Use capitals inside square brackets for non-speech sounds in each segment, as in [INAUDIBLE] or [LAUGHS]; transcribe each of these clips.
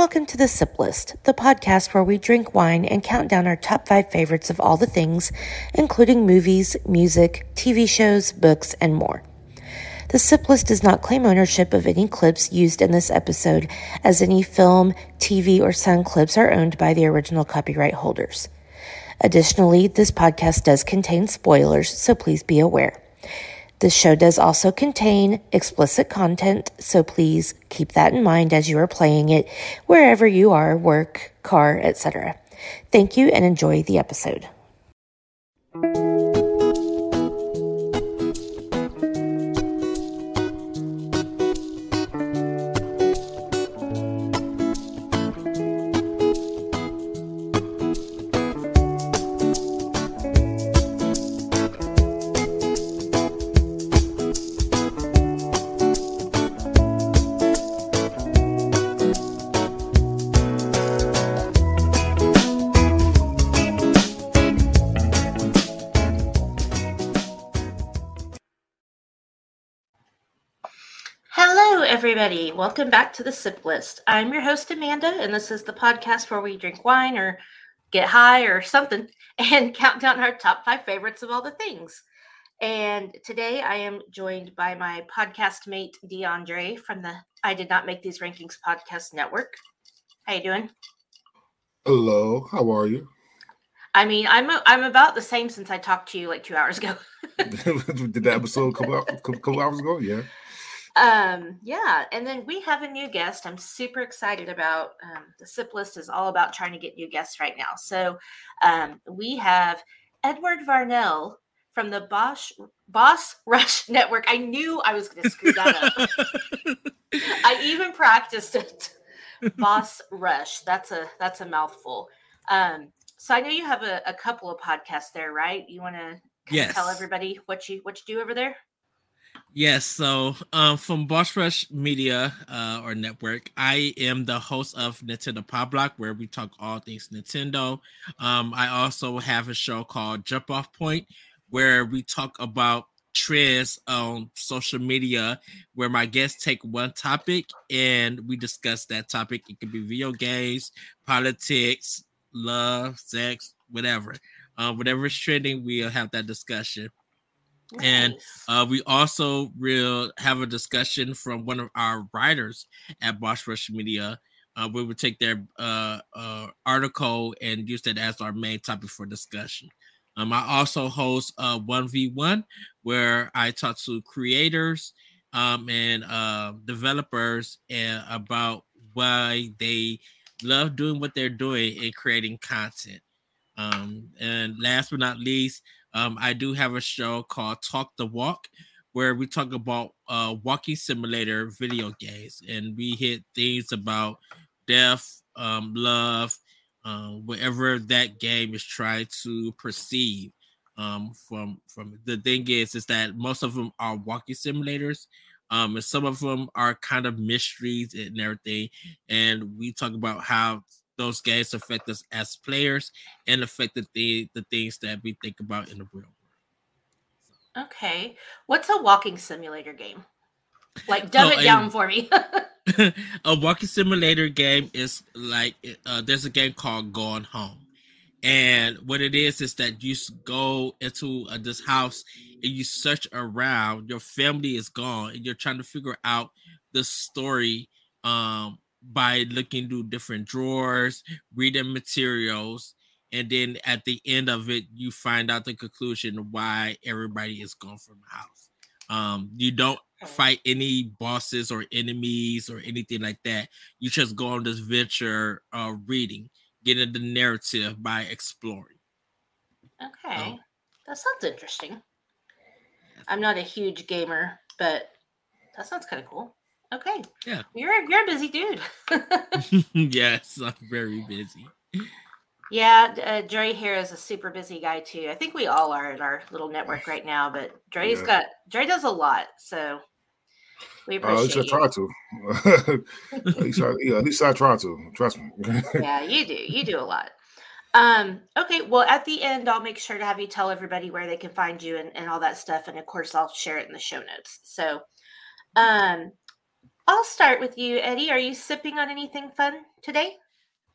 Welcome to the Sip List, the podcast where we drink wine and count down our top five favorites of all the things, including movies, music, TV shows, books, and more. The Sip List does not claim ownership of any clips used in this episode, as any film, TV, or sound clips are owned by the original copyright holders. Additionally, this podcast does contain spoilers, so please be aware. This show does also contain explicit content, so please keep that in mind as you are playing it wherever you are, work, car, etc. Thank you and enjoy the episode. Everybody. Welcome back to the Sip List. I'm your host, Amanda, and this is the podcast where we drink wine or get high or something [LAUGHS] and count down our top five favorites of all the things. And today I am joined by my podcast mate, DeAndre from the I Did Not Make These Rankings podcast network. How you doing? Hello, how are you? I mean, I'm i I'm about the same since I talked to you like two hours ago. [LAUGHS] [LAUGHS] Did that episode come out a couple hours ago? Yeah. Um, yeah, and then we have a new guest. I'm super excited about. Um, the SIP list is all about trying to get new guests right now. So um, we have Edward Varnell from the Bosch Boss Rush [LAUGHS] Network. I knew I was going to screw that up. [LAUGHS] I even practiced it. Boss Rush. That's a that's a mouthful. Um, so I know you have a, a couple of podcasts there, right? You want to yes. tell everybody what you what you do over there? Yes, so um, from Boss Rush Media uh, or Network, I am the host of Nintendo Pop Block, where we talk all things Nintendo. Um, I also have a show called Jump Off Point, where we talk about trends on social media, where my guests take one topic and we discuss that topic. It could be video games, politics, love, sex, whatever. Uh, whatever is trending, we'll have that discussion. Nice. And uh, we also will have a discussion from one of our writers at Boss Rush Media. Uh, we will take their uh, uh, article and use that as our main topic for discussion. Um, I also host a uh, 1v1 where I talk to creators um, and uh, developers and about why they love doing what they're doing and creating content. Um, and last but not least, um, I do have a show called Talk the Walk, where we talk about uh, walking simulator video games, and we hit things about death, um, love, um, whatever that game is trying to perceive. Um, from from the thing is, is that most of them are walking simulators, um, and some of them are kind of mysteries and everything. And we talk about how those games affect us as players and affect the, th- the things that we think about in the real world. Okay. What's a walking simulator game? Like, dumb it down a, for me. [LAUGHS] [LAUGHS] a walking simulator game is like uh, there's a game called Gone Home. And what it is is that you go into uh, this house and you search around. Your family is gone, and you're trying to figure out the story um, by looking through different drawers, reading materials, and then at the end of it, you find out the conclusion why everybody is gone from the house. Um, you don't fight any bosses or enemies or anything like that. You just go on this venture uh reading, getting the narrative by exploring. Okay. that sounds interesting. I'm not a huge gamer, but that sounds kind of cool. Okay. Yeah. You're you're a busy dude. [LAUGHS] [LAUGHS] yes, I'm very busy. Yeah, uh, Dre here is a super busy guy too. I think we all are in our little network right now, but Dre's yeah. got Dre does a lot, so we appreciate. Uh, at least I try to. at, least I, yeah, at least I try to. Trust me. [LAUGHS] yeah, you do. You do a lot. Um, okay, well, at the end, I'll make sure to have you tell everybody where they can find you and, and all that stuff. And of course, I'll share it in the show notes. So, um, I'll start with you, Eddie. Are you sipping on anything fun today?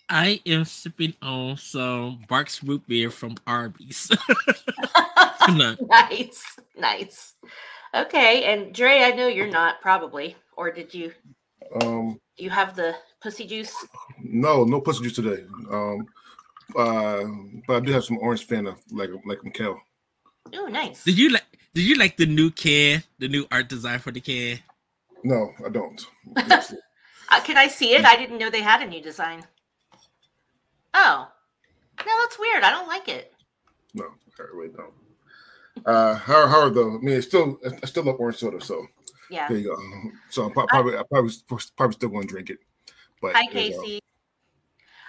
I am sipping on some Barq's root beer from Arby's. [LAUGHS] [LAUGHS] no. Nice, nice. Okay, and Dre, I know you're not probably, or did you? Um, you have the pussy juice? No, no pussy juice today. Um, uh, but I do have some orange Fanta, like like Mikhail. Oh, nice. Did you like? Did you like the new can? The new art design for the can? No, I don't. [LAUGHS] uh, can I see it? I didn't know they had a new design. Oh, no, that's weird. I don't like it. No, wait, no. Uh, how how though? I mean, it's still I still love orange soda, so yeah. There you go. So I'm probably I, probably probably still going to drink it. But hi, Casey.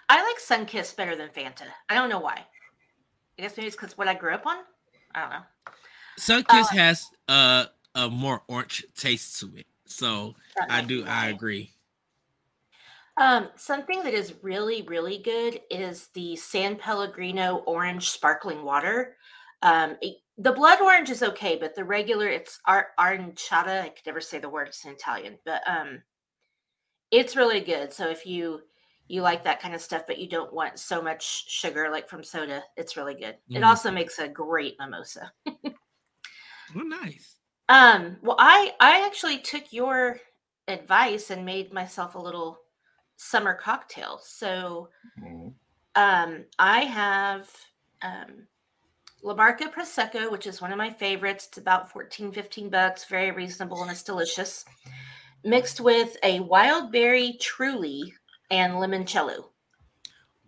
I like Sunkist better than Fanta. I don't know why. I guess maybe it's because what I grew up on. I don't know. Sunkist uh, has uh, a more orange taste to it, so I do. I agree. Um, something that is really, really good is the San Pellegrino orange sparkling water. Um, it, the blood orange is okay, but the regular, it's ar- aranciata. I could never say the word; it's in Italian, but um, it's really good. So if you you like that kind of stuff, but you don't want so much sugar like from soda, it's really good. Mm. It also makes a great mimosa. well, [LAUGHS] nice. Um, well, I I actually took your advice and made myself a little summer cocktail. So, mm. um, I have um La Marca Prosecco, which is one of my favorites. It's about 14, 15 bucks, very reasonable and it's delicious. Mixed with a wild berry truly and limoncello.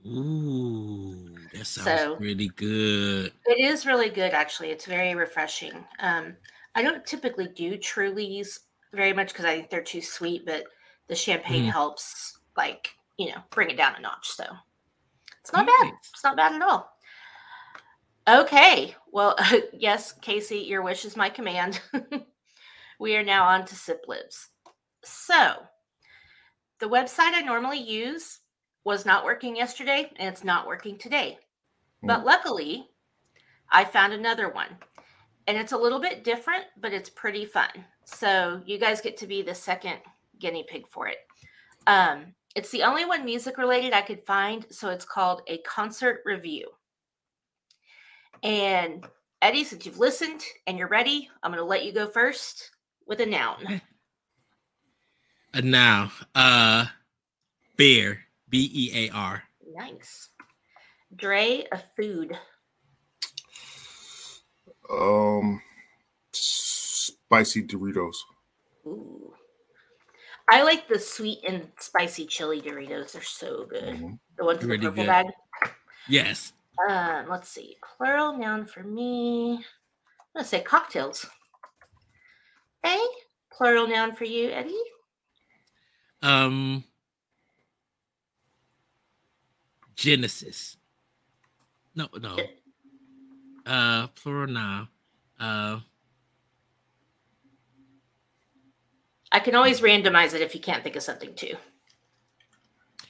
Ooh, that sounds so, really good. It is really good, actually. It's very refreshing. Um, I don't typically do Trulies very much because I think they're too sweet, but the champagne mm. helps, like, you know, bring it down a notch. So it's not bad. It's not bad at all. Okay. Well, [LAUGHS] yes, Casey, your wish is my command. [LAUGHS] we are now on to Sip Libs. So, the website I normally use was not working yesterday and it's not working today. But hmm. luckily, I found another one. And it's a little bit different, but it's pretty fun. So, you guys get to be the second guinea pig for it. Um, it's the only one music related I could find. So, it's called a concert review. And Eddie, since you've listened and you're ready, I'm going to let you go first with a noun. [LAUGHS] A noun. Uh, bear. B E A R. Nice. Dre, a food. Um, spicy Doritos. Ooh. I like the sweet and spicy chili Doritos. They're so good. Mm-hmm. The ones in the purple good. bag. Yes. Um, let's see. Plural noun for me. I'm gonna say cocktails. A plural noun for you, Eddie. Um Genesis. No, no. Uh plural noun. Uh I can always randomize it if you can't think of something too.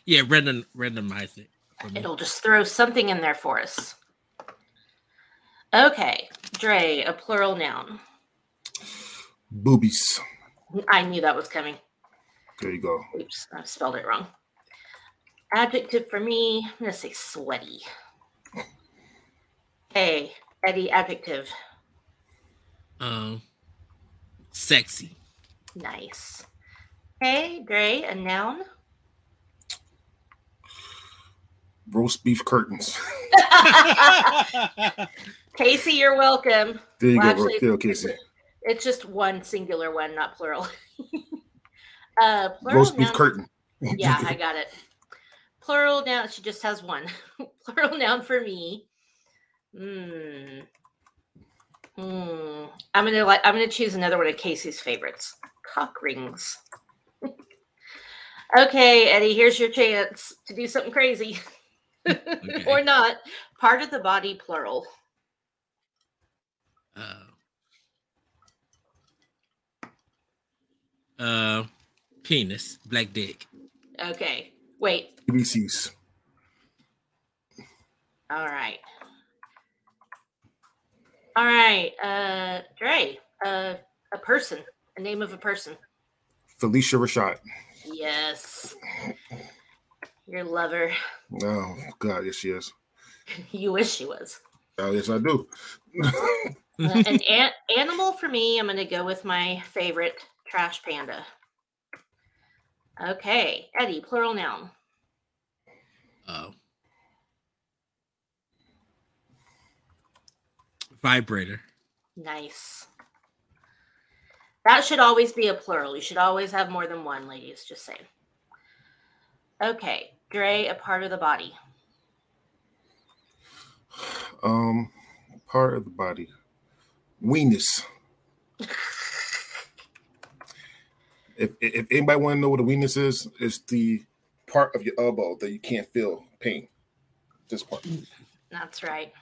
Yeah, random randomize it. It'll just throw something in there for us. Okay, Dre, a plural noun. Boobies. I knew that was coming. There you go. Oops, I spelled it wrong. Adjective for me, I'm going to say sweaty. Hey, Eddie, adjective. Um, sexy. Nice. Hey, Gray, a noun roast beef curtains. [LAUGHS] Casey, you're welcome. There you well, go, actually, there, Casey. It's just one singular one, not plural. [LAUGHS] uh, plural roast beef curtain. yeah, [LAUGHS] I got it. Plural noun. She just has one. plural noun for me. Hmm. Hmm. I'm gonna like. I'm gonna choose another one of Casey's favorites. Cock rings. [LAUGHS] okay, Eddie. Here's your chance to do something crazy [LAUGHS] okay. or not. Part of the body, plural. Uh, uh, penis, black dick. Okay, wait. ABCs. All right. All right, uh, Dre, uh, a person, a name of a person. Phylicia Rashad. Yes. Your lover. Oh God, yes she is. [LAUGHS] You wish she was. Oh yes, I do. Uh, [LAUGHS] an an- animal for me, I'm going to go with my favorite, trash panda. Okay, Eddie, plural noun. Oh. Vibrator. Nice. That should always be a plural. You should always have more than one, ladies. Just saying. Okay, Dre, a part of the body. um, part of the body. Weenus. [LAUGHS] if if anybody want to know what a weenus is, it's the part of your elbow that you can't feel pain. This part. That's right.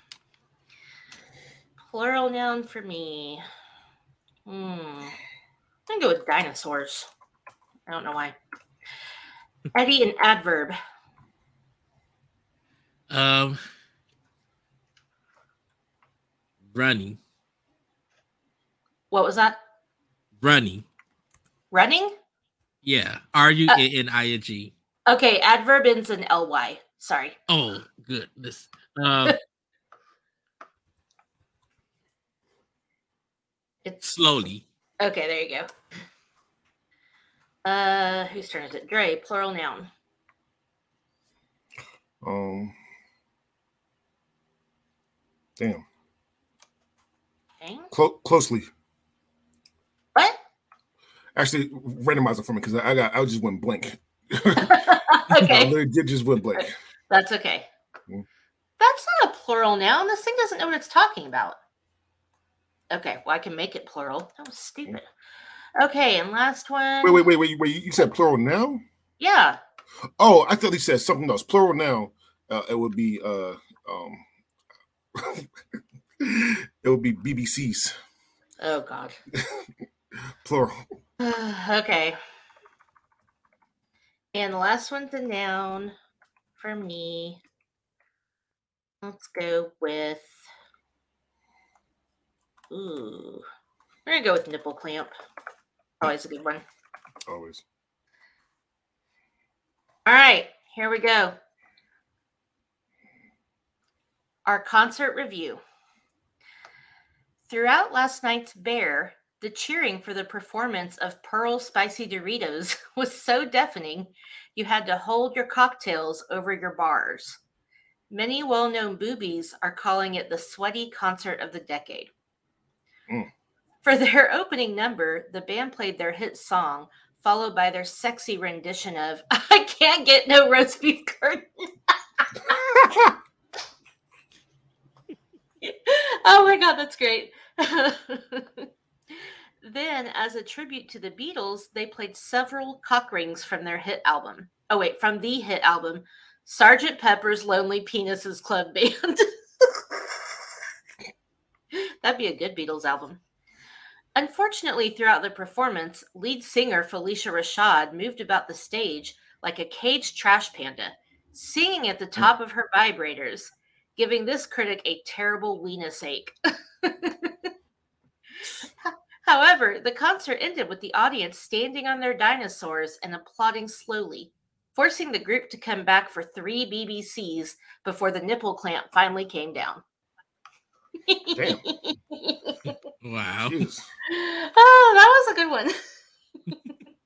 Plural noun for me. Hmm. I'm gonna go with dinosaurs. I don't know why. [LAUGHS] Eddie, an adverb. Um running. What was that? Running. Running? Yeah. R U N N I N G. Okay, adverb ends in ly. Sorry. Oh goodness. Um [LAUGHS] It's slowly. okay, there you go. Uh whose turn is it? Dre, plural noun. Um. Damn. Okay. Clo- closely. What? Actually, randomize it for me because I got I just went blank. [LAUGHS] [LAUGHS] okay. I literally did just went blank. That's okay. Mm. That's not a plural noun. This thing doesn't know what it's talking about. Okay, well, I can make it plural. That was stupid. Okay, and last one. Wait, wait, wait, wait, wait. You said plural now? Yeah. Oh, I thought he said something else. Plural now. Uh, it would be uh um. [LAUGHS] it would be BBCs Oh, God. [LAUGHS] plural. [SIGHS] okay. And the last one's a noun for me. Let's go with. Ooh. We're going to go with nipple clamp. Always a good one. Always. All right, here we go. Our concert review. Throughout last night's Bear, the cheering for the performance of Pearl Spicy Doritos [LAUGHS] was so deafening you had to hold your cocktails over your bars. Many well known boobies are calling it the sweaty concert of the decade. Mm. For their [LAUGHS] opening number, the band played their hit song, followed by their sexy rendition of [LAUGHS] I Can't Get No Roast Beef Curtain. [LAUGHS] oh my God, that's great. then, as a tribute to the Beatles, they played several cock rings from their hit album. Oh, wait, from the hit album, Sergeant Pepper's Lonely Penises Club Band. That'd be a good Beatles album. Unfortunately, throughout the performance, lead singer Phylicia Rashad moved about the stage like a caged trash panda, singing at the top of her vibrators, giving this critic a terrible weenus ache. [LAUGHS] However, the concert ended with the audience standing on their dinosaurs and applauding slowly, forcing the group to come back for three BBCs before the nipple clamp finally came down. Damn. [LAUGHS] Wow. Jesus. oh, that was a good one. [LAUGHS]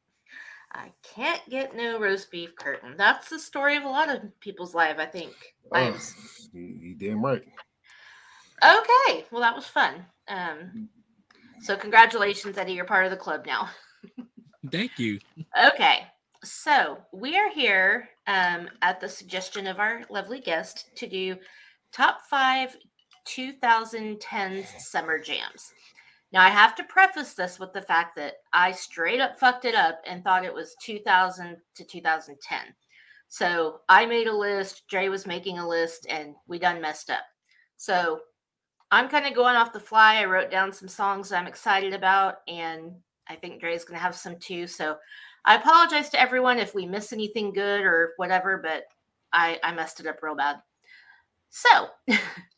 I can't get no roast beef curtain. That's the story of a lot of people's life, I think. Oh, lives. you, you damn right. Okay, well, that was fun. Um, so, congratulations, Eddie. You're part of the club now. Thank you. Okay, so we are here um, at the suggestion of our lovely guest to do top five 2010s summer jams. Now, I have to preface this with the fact that I straight up fucked it up and thought it was 2000 to 2010. So I made a list, Dre was making a list, and we done messed up. So I'm kind of going off the fly. I wrote down some songs I'm excited about, and I think Dre's going to have some too. So I apologize to everyone if we miss anything good or whatever, but I, I messed it up real bad. So, [LAUGHS]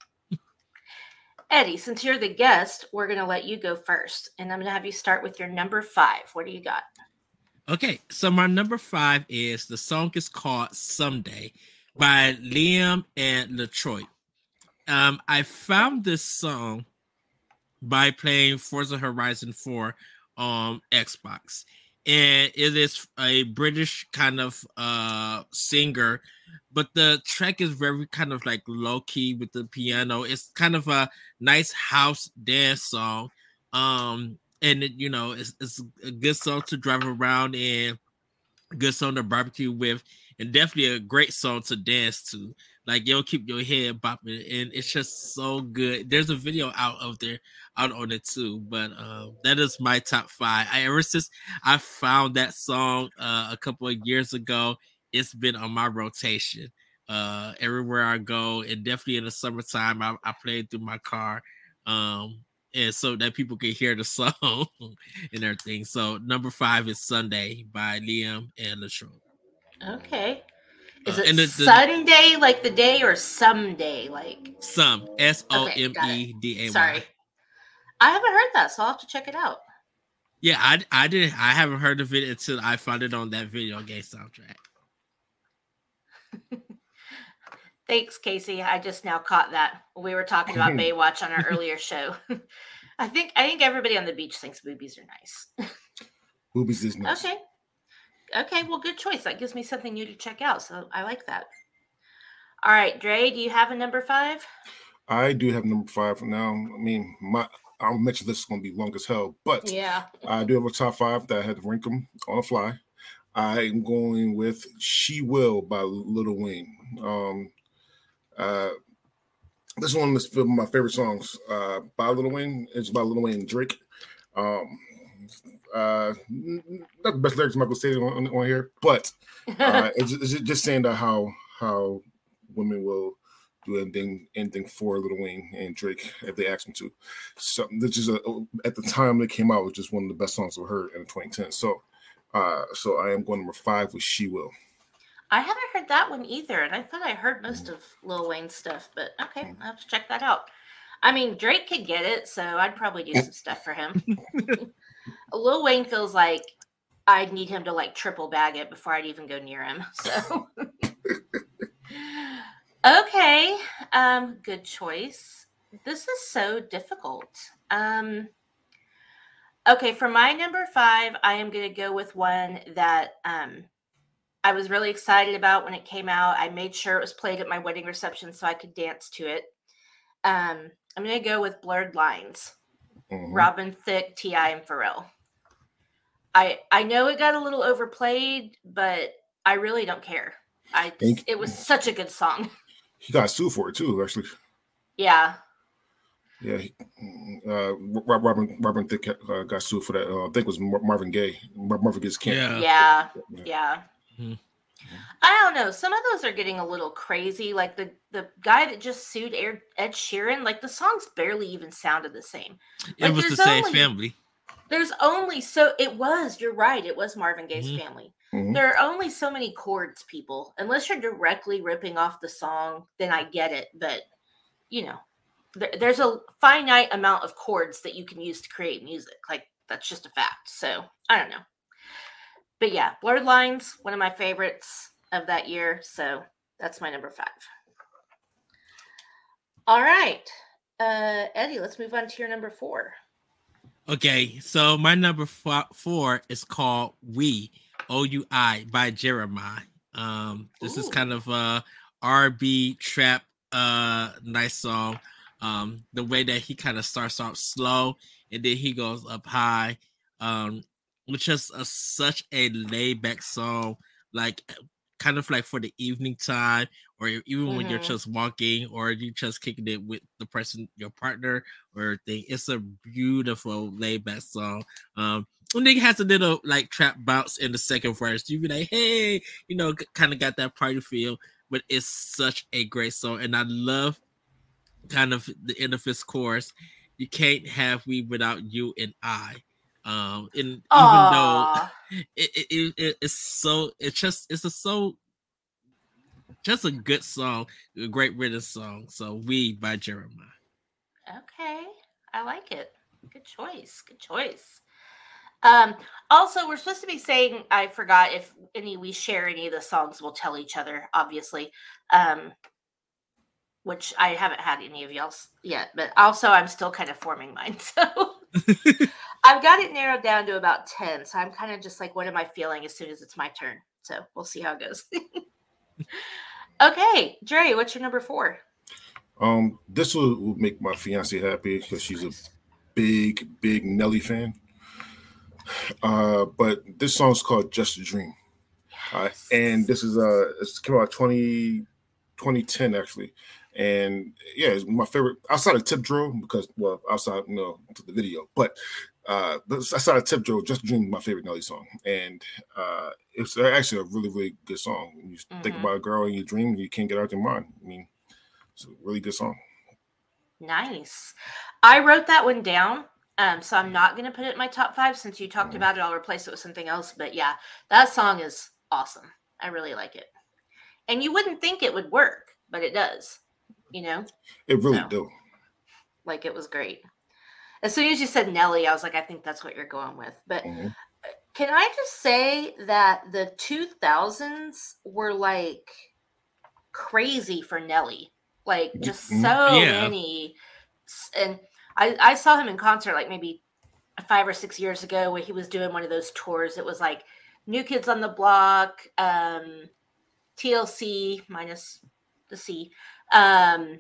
Eddie, since you're the guest, we're going to let you go first. And I'm going to have you start with your number five. What do you got? Okay, so my number five is the song is called Someday by Liam and Latroit. Um, I found this song by playing Forza Horizon 4 on Xbox. And it is a British kind of uh singer, but the track is very kind of like low key with the piano. It's kind of a nice house dance song. Um, and it, you know, it's, it's a good song to drive around and good song to barbecue with, and definitely a great song to dance to. Like you'll keep your head bopping, and it's just so good. There's a video out of there, out on it too. But uh, that is my top five. I ever since I found that song uh, a couple of years ago, it's been on my rotation. Uh, everywhere I go, and definitely in the summertime, I, I play it through my car. Um, and so that people can hear the [LAUGHS] song and everything. So number five is Sunday by Liam and Latroit. Okay. Is Uh, it and the- the- Sunday like the day or someday like? Some S O M E D A Y. Sorry. I haven't heard that, so I'll have to check it out. Yeah, I I didn't I haven't heard of it until I found it on that video game soundtrack. [LAUGHS] Thanks, Casey. I just now caught that. We were talking about [LAUGHS] Baywatch on our earlier show. [LAUGHS] I think I think everybody on the beach thinks boobies are nice. Boobies is nice. Okay. Okay, well, good choice. That gives me something new to check out. So I like that. All right, Dre, do you have a number five? I do have number five for now. I mean, my I'll mention this is going to be long as hell, but Yeah. I do have a top five that I had to rank them on the fly. I'm going with "She Will" by Little Wayne. Um, uh, this is one of my favorite songs uh, by Little Wayne. It's by Little Wayne and Drake. Um, uh, not the best lyrics gonna say on, on here, but uh, [LAUGHS] it's, it's just saying that how how women will do anything anything for Little Wayne and Drake if they ask them to. So this is a at the time they came out it was just one of the best songs I've heard in 2010. So uh so I am going number five with She Will. I haven't heard that one either, and I thought I heard most of Lil Wayne's stuff, but okay, I'll have to check that out. I mean, Drake could get it, so I'd probably do some stuff for him. [LAUGHS] Lil Wayne feels like I'd need him to like triple bag it before I'd even go near him. So [LAUGHS] okay, um, good choice. This is so difficult. Um, okay, for my number five, I am going to go with one that um, I was really excited about when it came out. I made sure it was played at my wedding reception so I could dance to it. Um, I'm going to go with Blurred Lines, Mhm. Robin Thicke, T.I., and Pharrell. I I know it got a little overplayed, but I really don't care. I it was such a good song. He got sued for it too, actually. Yeah. Yeah, uh, Rob- Robin Robin Thicke uh, got sued for that. Uh, I think it was Marvin Gaye. Marvin Gaye's camp. Yeah. Yeah. Yeah. Yeah. Mhm. I don't know. Some of those are getting a little crazy. Like the the guy that just sued Ed, Ed Sheeran, like the songs barely even sounded the same. It was the same only- family. There's only so it was. You're right. It was Marvin Gaye's Mhm. family. Mhm. There are only so many chords, people. Unless you're directly ripping off the song, then I get it. But you know, there, there's a finite amount of chords that you can use to create music. Like that's just a fact. So I don't know. But yeah, Blurred Lines, one of my favorites of that year. So that's my number five. All right. Uh Eddie, let's move on to your number four. Okay, so my number fo- four is called "Oui" O U I by Jeremiah. Um, this is kind of a R&B trap, uh, nice song. Um, the way that he kind of starts off slow and then he goes up high. Um, which is a, such a laid back song, like kind of like for the evening time, or even when you're Mhm. just walking, or you just kicking it with the person, your partner, or thing. It's a beautiful laid back song. Um, and it has a little like trap bounce in the second verse. You be like, hey, you know, kind of got that party feel, but it's such a great song, and I love kind of the end of his course. You can't have we without you and I. Um, and even though [LAUGHS] it, it, it, it- it's so it's just it's a so just a good song, a great written song. So we by Jeremiah. Okay, I like it. Good choice. Good choice. Um, also, we're supposed to be saying, I forgot if any Oui share any of the songs, we'll tell each other, obviously. Um, which I haven't had any of y'all's yet, but also I'm still kind of forming mine. [LAUGHS] So I've got it narrowed down to about 10. So I'm kind of just like, what am I feeling as soon as it's my turn? So we'll see how it goes. [LAUGHS] okay, Dre, what's your number four? Um, this will, will make my fiance happy because she's a big, big Nelly fan. [SIGHS] Uh, but this song's called Just a Dream. Uh, and this is uh it's came out 20, 2010 actually. And yeah, it's my favorite outside of Tip Drill because well, outside you know to the video, but uh outside of Tip Drill, Just Dream is my favorite Nelly song. And uh it's actually a really, really good song. When you mm-hmm. think about a girl in your dream, you can't get out your mind. I mean, it's a really good song. Nice. I wrote that one down um, so I'm not going to put it in my top five since you talked about it. I'll replace it with something else. But yeah, that song is awesome. I really like it. And you wouldn't think it would work, but it does. You know, it really so, do. Like it was great. As soon as you said Nelly, I was like, I think that's what you're going with. But mm-hmm. can I just say that the 2000s were like crazy for Nelly? Like just mm-hmm. so yeah. many, and I, I saw him in concert like maybe five or six years ago where he was doing one of those tours. It was like New Kids on the Block, um, TLC minus the C, um,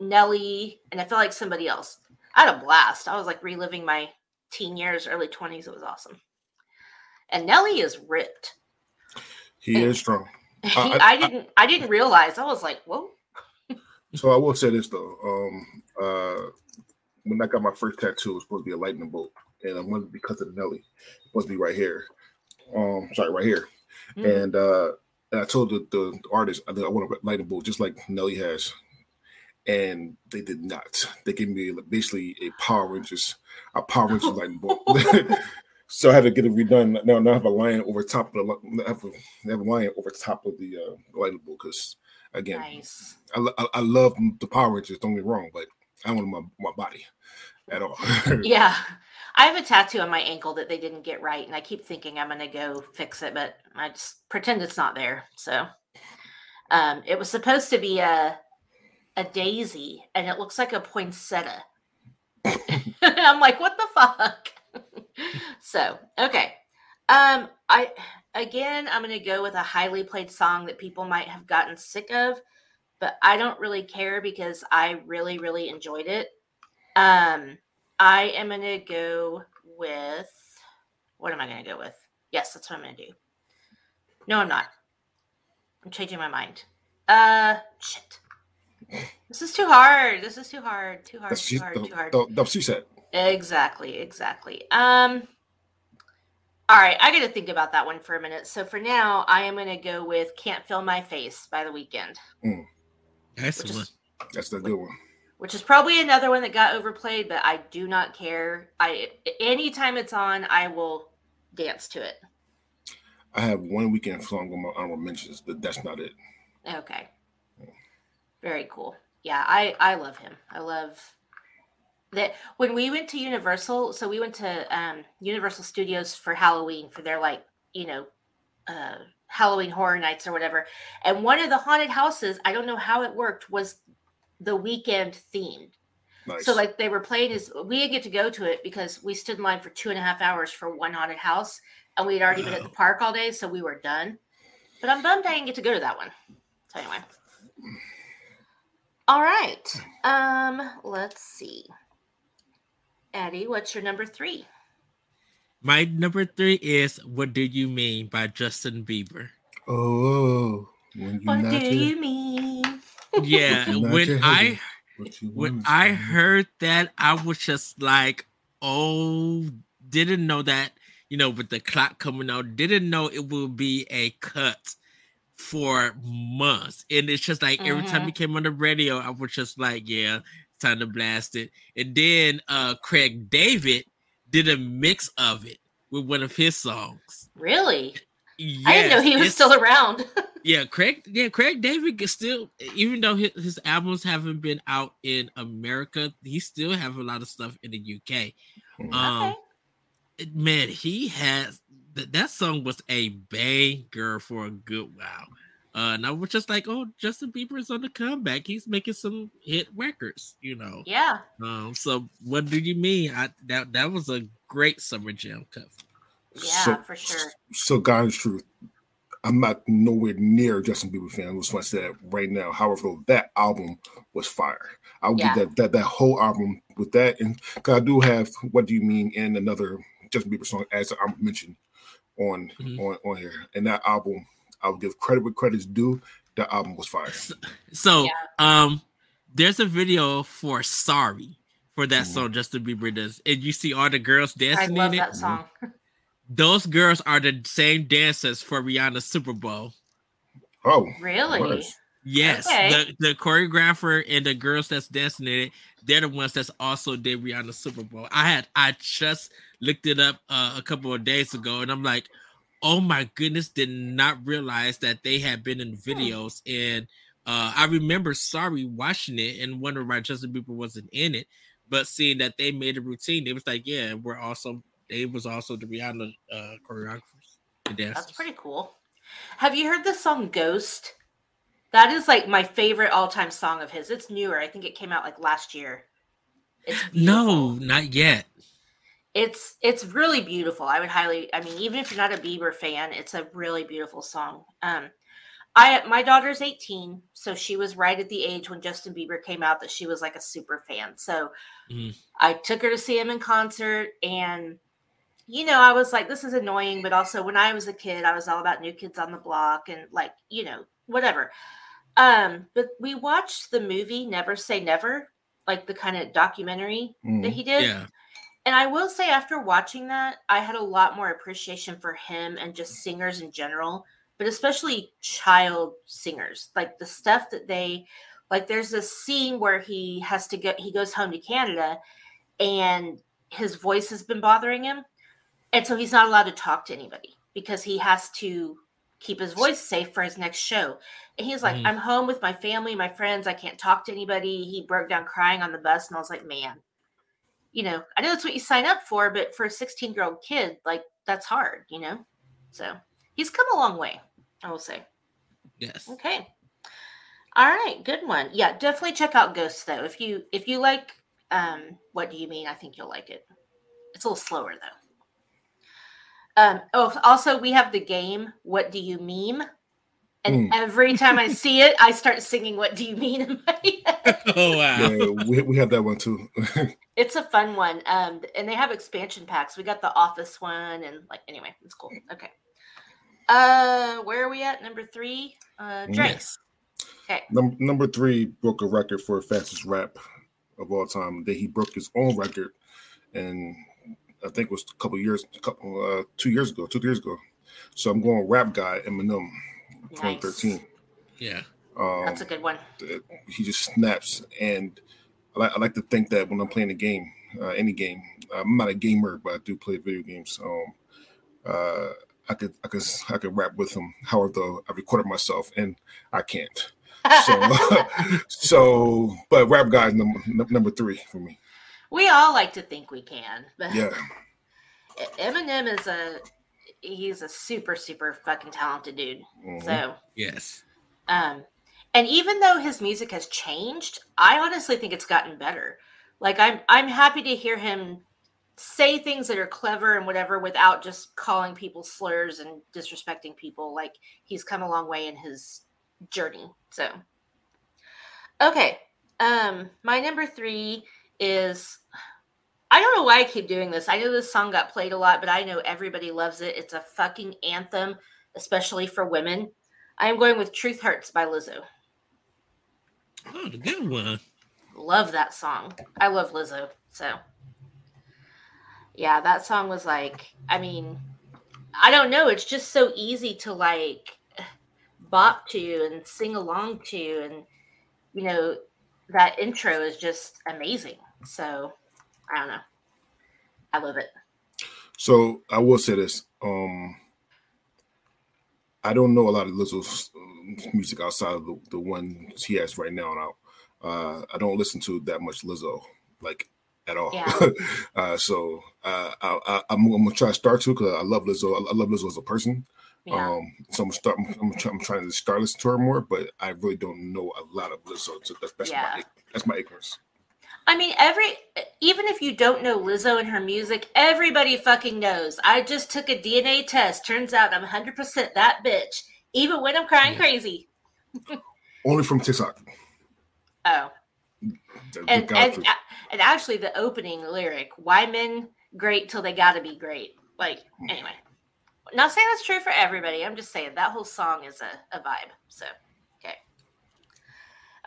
Nelly, and I felt like somebody else. I had a blast. I was like reliving my teen years, early 20s. It was awesome. And Nelly is ripped. He and is strong. He, [LAUGHS] I, I, I, didn't I didn't realize. I was like, whoa. [LAUGHS] so I will say this though. Um uh when I got my first tattoo, it was supposed to be a lightning bolt, and I wanted because of Nelly. It was supposed to be right here. Um, sorry, right here. Mm-hmm. And uh, and I told the, the artist I, want a lightning bolt just like Nelly has, and they did not. They gave me basically a Power Rangers, a Power Rangers [LAUGHS] lightning bolt. [LAUGHS] so I had to get it redone. Now, now I have a lion over top of the I have a, I have a lion over top of the uh, lightning bolt because again, nice. I, I, I love the Power Rangers. Don't get me wrong, but I want my my body at all. [LAUGHS] yeah. I have a tattoo on my ankle that they didn't get right, and I keep thinking I'm gonna go fix it, but I just pretend it's not there. So um, it was supposed to be a a daisy, and it looks like a poinsettia. [LAUGHS] I'm like, what the fuck? [LAUGHS] so okay. Um, I again I'm gonna go with a highly played song that people might have gotten sick of, but I don't really care because I really, really enjoyed it. Um, I am gonna go with what am I gonna go with? Yes, that's what I'm gonna do. No, I'm not. I'm changing my mind. Uh, shit. This is too hard. This is too hard. Too hard. That's too hard. too hard. That's she said. Exactly. Exactly. Um. All right, I got to think about that one for a minute. So for now, I am going to go with "Can't Feel My Face" by the Weeknd. Mm. Excellent. That's the good one which is probably another one that got overplayed, but I do not care. I anytime it's on, I will dance to it. I have one Weeknd song on my honorable mentions, but that's not it. Okay. Very cool. Yeah, I I love him. I love that when we went to Universal. So we went to um, Universal Studios for Halloween for their like you know uh, Halloween Horror Nights or whatever. And one of the haunted houses, I don't know how it worked, was the Weeknd themed. Nice. So like they were playing his we didn't get to go to it because we stood in line for two and a half hours for one haunted house and we had already wow. been at the park all day, so we were done. But I'm bummed I didn't get to go to that one. So anyway. All right. Um, let's see. Eddie, what's your number three? My number three is What Do You Mean by Justin Bieber. Oh, what do you mean? Yeah, when I when I heard that, I was just like, oh, didn't know that, you know, with the clock coming out, didn't know it would be a cut for months. And it's just like every time he mm-hmm. came on the radio, I was just like, yeah, time to blast it. And then uh Craig David did a mix of it with one of his songs. Really? Yes, I didn't know he was still around. [LAUGHS] yeah, Craig. Yeah, Craig David is still, even though his, his, albums haven't been out in America, he still have a lot of stuff in the UK. Um, okay. man, he has that that song was a banger for a good while. Uh, and I was just like, oh, Justin Bieber's on the comeback. He's making some hit records, you know. Yeah. Um. So, what do you mean? I that that was a great summer jam cover. Yeah, So- for sure. So, God's truth, I'm not nowhere near a Justin Bieber fan. I just want to say that right now. However, though, that album was fire. I'll Yeah. give that that that whole album with that, and 'cause I do have "What Do You Mean" and another Justin Bieber song as I mentioned on Mhm. on on here. And that album, I'll give credit where credit's due. That album was fire. So, Yeah. um, there's a video for "Sorry" for that Mhm. song Justin Bieber does, and you see all the girls I dancing love in it. that song. [LAUGHS] Those girls are the same dancers for Rihanna's Super Bowl. Oh, Really? Nice. Yes, Okay. the, the choreographer and the girls that's dancing in it, they're the ones that's also did Rihanna's Super Bowl. I had I just looked it up uh, a couple of days ago, and I'm like, oh my goodness, did not realize that they had been in videos. And uh, I remember sorry watching it and wondering why Justin Bieber wasn't in it, but seeing that they made a routine, it was like, yeah, we're also they was also the Rihanna uh, choreographers. That's pretty cool. Have you heard the song Ghost? That is like my favorite all-time song of his. It's newer. I think it came out like last year. It's No, not yet. It's it's really beautiful. I would highly I mean even if you're not a Bieber fan, it's a really beautiful song. Um I my daughter's 18, so she was right at the age when Justin Bieber came out that she was like a super fan. So Mhm. I took her to see him in concert and you know, I was like this is annoying, but also when I was a kid, I was all about new kids on the block and like, you know, whatever. Um but we watched the movie Never Say Never, like the kind of documentary that Mhm. he did. Yeah. And I will say, after watching that, I had a lot more appreciation for him and just singers in general, but especially child singers. Like the stuff that they, like, there's this scene where he has to go, he goes home to Canada and his voice has been bothering him. And so he's not allowed to talk to anybody because he has to keep his voice safe for his next show. And he's like, Mhm. I'm home with my family, my friends. I can't talk to anybody. He broke down crying on the bus. And I was like, man, you know, I know that's what you sign up for, but for a 16 year old kid, like that's hard, you know? So he's come a long way, I will say. Yes. Okay. All right, good one. Yeah, definitely check out Ghosts though. If you if you like um what do you mean? I think you'll like it. It's a little slower though. Um oh also we have the game What Do You Meme? And every time I see it, I start singing What Do You Mean in my [LAUGHS] head. [LAUGHS] Oh wow. Yeah, we, we have that one too. [LAUGHS] It's a fun one. Um, and they have expansion packs. We got the office one and like anyway, it's cool. Okay. Uh where are we at? Number three? Uh Drake. Yes. Number number three broke a record for fastest rap of all time. That he broke his own record, and I think it was a couple years, a couple uh, two years ago, two years ago. So I'm going Rap God Eminem, 2013. Yeah. Um, That's a good one. he just snaps, and I like, I like to think that when I'm playing a game, uh, any game, I'm not a gamer, but I do play video games. Um, uh, I could I could I could rap with him. However, though I recorded myself, and I can't. So, [LAUGHS] so, but Rap God is number number three for me. We all like to think we can, but Yeah, [LAUGHS] Eminem is a he's a super super fucking talented dude. Mhm. So, Yes. um and even though his music has changed, I honestly think it's gotten better. Like I'm I'm happy to hear him say things that are clever and whatever without just calling people slurs and disrespecting people. Like he's come a long way in his journey. So okay. Um my number 3 is I don't know why I keep doing this. I know this song got played a lot, but I know everybody loves it. It's a fucking anthem, especially for women. I am going with Truth Hurts by Lizzo. Oh, the good one. Love that song. I love Lizzo. So, yeah, that song was like, I mean, I don't know. It's just so easy to like bop to and sing along to. And, you know, that intro is just amazing. So, I don't know. I love it. So I will say this. Um, I don't know a lot of Lizzo's um, music outside of the, the ones he has right now. Now, uh, I don't listen to that much Lizzo, like at all. Yeah. [LAUGHS] uh, so uh, I, am gonna try to start to because I love Lizzo. I love Lizzo as a person. Yeah. Um, so I'm start. I'm, I'm, try, I'm, trying to start listening to her more, but I really don't know a lot of Lizzo. So that's that's Yeah. my that's my ignorance. I mean, every even if you don't know Lizzo and her music, everybody fucking knows. I just took a DNA test. Turns out I'm 100 percent that bitch, even when I'm crying Yeah. crazy. [LAUGHS] Only from TikTok. Oh, and and and actually, the opening lyric: "Why men great till they gotta be great." Like hmm. anyway, not saying that's true for everybody. I'm just saying that whole song is a, a vibe. So.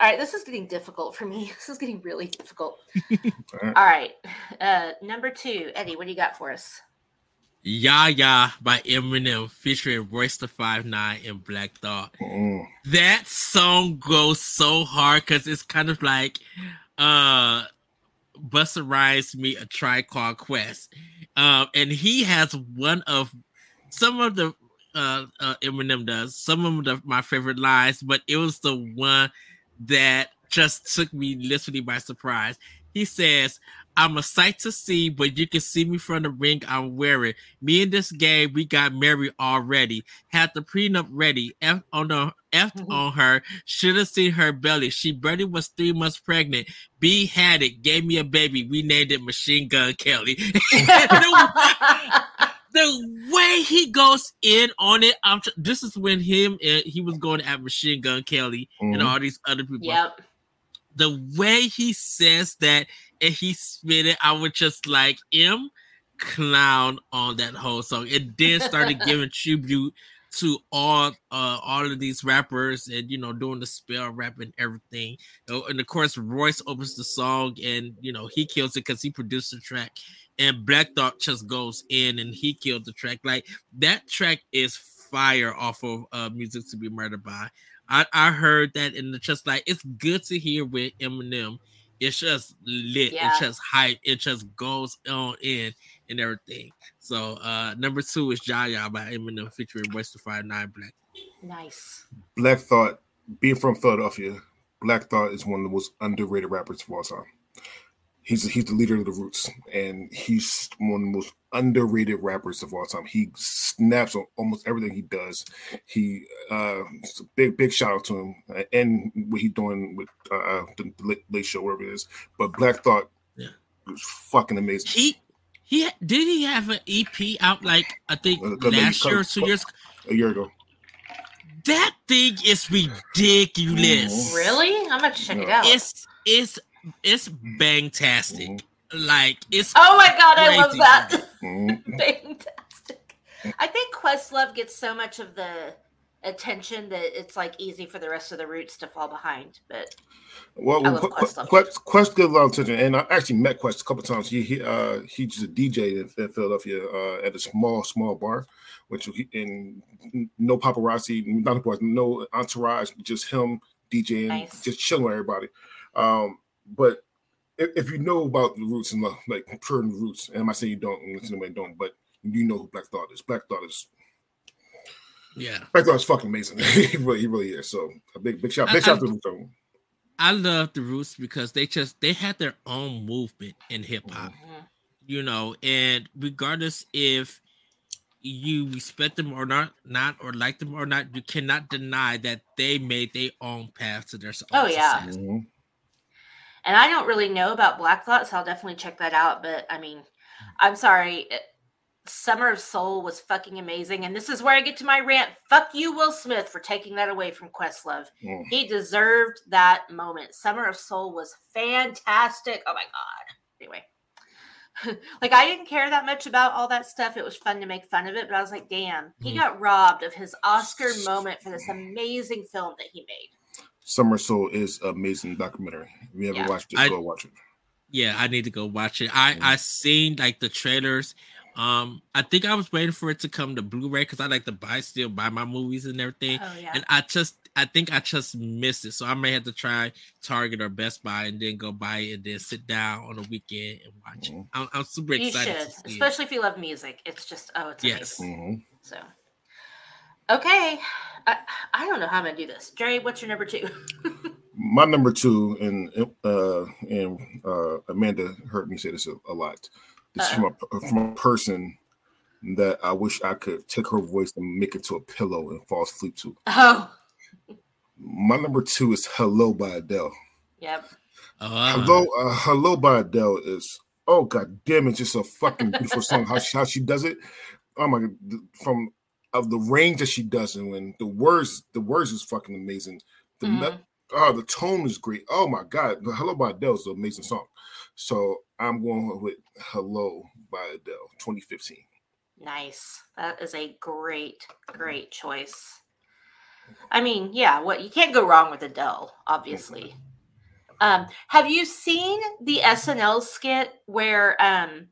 All right, this is getting difficult for me. [LAUGHS] This is getting really difficult. All right. [LAUGHS] All right, uh, number two, Eddie, what do you got for us? Ya Ya by Eminem featuring Royce da Five Nine and Black Thought. Mm. That song goes so hard because it's kind of like uh Busta Rhymes meet a Tribe Called Quest. Um, and he has one of some of the uh, uh Eminem does some of the, my favorite lines, but it was the one that just took me literally by surprise. He says, I'm a sight to see, but you can see me from the ring I'm wearing. Me and this game, we got married already. Had the prenup ready. F on the F Mhm. on her. Should have seen her belly. She barely was three months pregnant. B had it. Gave me a baby. We named it Machine Gun Kelly. [LAUGHS] [LAUGHS] the, the way he goes in on it, I'm tr- this is when him and he was going at Machine Gun Kelly and Mhm. all these other people yep. the way he says that and he spit it, I was just like M clown on that whole song. And then started [LAUGHS] giving tribute to all uh all of these rappers and you know doing the spell rap and everything. Oh, And of course Royce opens the song and you know he kills it because he produced the track. And Black Thought just goes in and he killed the track. Like that track is fire off of uh music to be murdered by. I, I heard that in the just like it's good to hear with Eminem. It's just lit. Yeah. It's just hype. It just goes on in and everything. So uh number two is Jaya by Eminem featuring West Five Nine Black. Nice. Black Thought, being from Philadelphia, Black Thought is one of the most underrated rappers of all time. He's he's the leader of the Roots, and he's one of the most underrated rappers of all time. He snaps on almost everything he does. He uh, it's a big big shout out to him, uh, and what he's doing with uh, the late, late show, wherever it is. But Black Thought, Yeah. was fucking amazing. He he did he have an EP out like I think Uh, last year or two years. a year ago. That thing is ridiculous. Really? I'm gonna check it out. It's it's it's bangtastic. Mhm. Like it's oh my god, I love that. [LAUGHS] Fantastic. I think Questlove gets so much of the attention that it's like easy for the rest of the roots to fall behind. But Well, I love Questlove. Quest, Quest gives a lot of attention, and I actually met Quest a couple times. He he uh he's a DJ in, in Philadelphia uh, at a small small bar, which he, and no paparazzi, not paparazzi, no entourage, just him DJing, Nice. just chilling with everybody. Um, but if, if you know about the roots and the, like pure roots, and I'm not saying you don't, and anybody don't, but you know who Black Thought is. Black Thought is yeah. Black Thought is fucking amazing. [LAUGHS] he really he really is. So a big big shout I- big shout I- to the Roots. I love the Roots because they just they had their own movement in hip hop, Mhm. you know, and regardless if you respect them or not, not or like them or not, you cannot deny that they made their own path to their success. Oh, own yeah. success. And I don't really know about Black Thought, so I'll definitely check that out. But I mean, I'm sorry. Summer of Soul was fucking amazing, and this is where I get to my rant. Fuck you, Will Smith, for taking that away from Questlove. Mm. He deserved that moment. Summer of Soul was fantastic. Oh my god. Anyway. [LAUGHS] like I didn't care that much about all that stuff. It was fun to make fun of it, but I was like, damn, he Mhm. got robbed of his Oscar [LAUGHS] moment for this amazing film that he made. Summer Soul is amazing documentary. If you haven't Yeah. watched it, I- go watch it. Yeah, I need to go watch it. I. I seen like the trailers. Um, I think I was waiting for it to come to Blu-ray because I like to buy still buy my movies and everything. Oh yeah. and I just I think I just missed it. So I may have to try Target or Best Buy and then go buy it and then sit down on a weekend and watch it. Mhm. I'm, I'm super You should, to see it. especially if you love music. It's just oh, it's Yes. amazing. Mhm. So, okay, I, I don't know how I'm gonna do this. Jerry, what's your number two? [LAUGHS] my number two, and uh, and uh, Amanda heard me say this a, a lot. This uh is from a, from a person that I wish I could take her voice and make it to a pillow and fall asleep to. Oh. My number two is "Hello" by Adele. Yep. Oh, wow. Hello, uh, "Hello" by Adele is oh god damn it, just a fucking beautiful song. How she, how she does it. Oh my god, from of the range that she does and when the words the words is fucking amazing. The mm-hmm. oh the tone is great. Oh my god, Hello by Adele is an amazing song. So I'm going with Hello by Adele 2015. Nice. That is a great, great choice. I mean, yeah, what you can't go wrong with Adele, obviously. Um, have you seen the SNL skit where um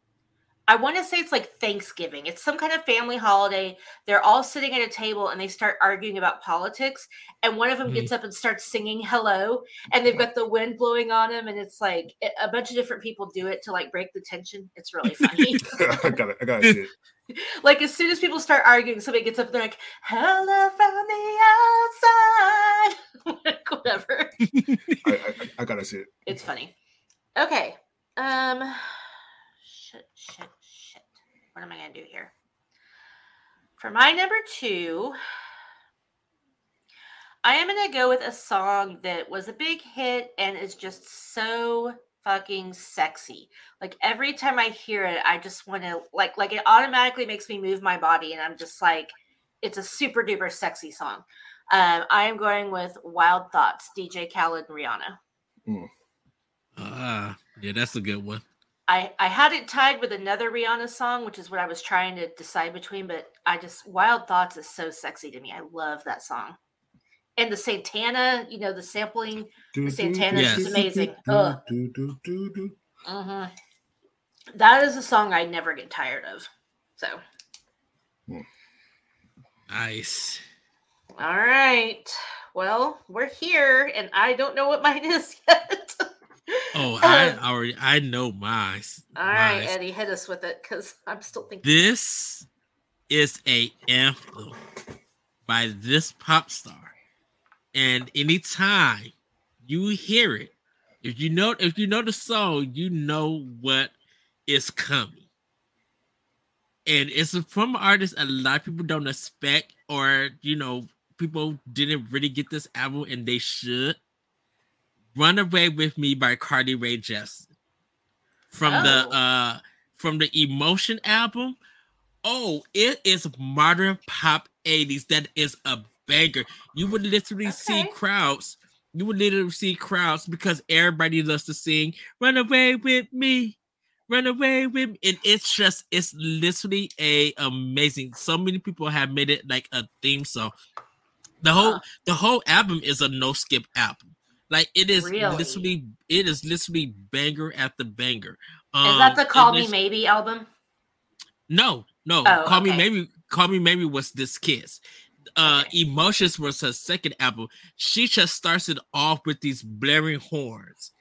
I want to say it's like Thanksgiving. It's some kind of family holiday. They're all sitting at a table and they start arguing about politics. And one of them mm-hmm. gets up and starts singing hello. And they've got the wind blowing on them. And it's like a bunch of different people do it to like break the tension. It's really [LAUGHS] funny. I got it. I got it. [LAUGHS] like as soon as people start arguing, somebody gets up and they're like, hello from the outside. [LAUGHS] Whatever. I, I, I gotta see it. It's funny. Okay. Um shit, shit, what am I going to do here? For my number two, I am going to go with a song that was a big hit and is just so fucking sexy. Like every time I hear it, I just want to like like it automatically makes me move my body, and I'm just like, it's a super duper sexy song. Um, I am going with Wild Thoughts, DJ Khaled and Rihanna. Mm. Ah, uh, yeah, that's a good one. I I had it tied with another Rihanna song, which is what I was trying to decide between. But I just Wild Thoughts is so sexy to me. I love that song, and the Santana, you know, the sampling, the Santana is just amazing. Ugh. Uh-huh. That is a song I never get tired of. So nice. All right. Well, we're here, and I don't know what mine is [LAUGHS] yet. Oh, [LAUGHS] I um, already I know my. All right, Eddie, hit us with it because [LAUGHS] I'm still thinking. This is a anthem by this pop star, and anytime you hear it, if you know if you know the song, you know what is coming. And it's from an artist a lot of people don't expect, or you know, people didn't really get this album, and they should. Run Away with Me by Carly Rae Jepsen. From oh. the uh from the Emotion album. Oh, it is modern pop 80s. That is a banger. You would literally okay. see crowds. You would literally see crowds because everybody loves to sing Run Away with Me. Run away with me. And it's just it's literally a amazing. So many people have made it like a theme song. The whole huh. the whole album is a no skip album. Like it is really? literally, it is literally banger after banger. Um, is that um, the Call Me Maybe album? No, no. Oh, Call okay. Me Maybe. Call Me Maybe was this kiss. Uh, okay. Emotions was her second album. She just starts it off with these blaring horns,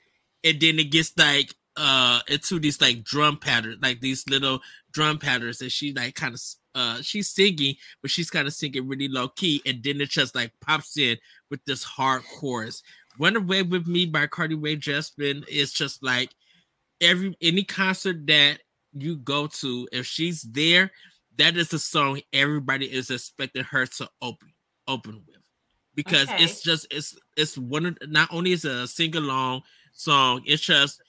and then it gets like uh into these like drum patterns, like these little drum patterns, and she like kind of uh she's singing, but she's kind of singing really low key, and then it just like pops in with this hard chorus. Run Away with Me by Carly Rae Jepsen is just like every any concert that you go to, if she's there, that is the song everybody is expecting her to open open with. Because okay. it's just it's it's one of not only is a sing along song, it's just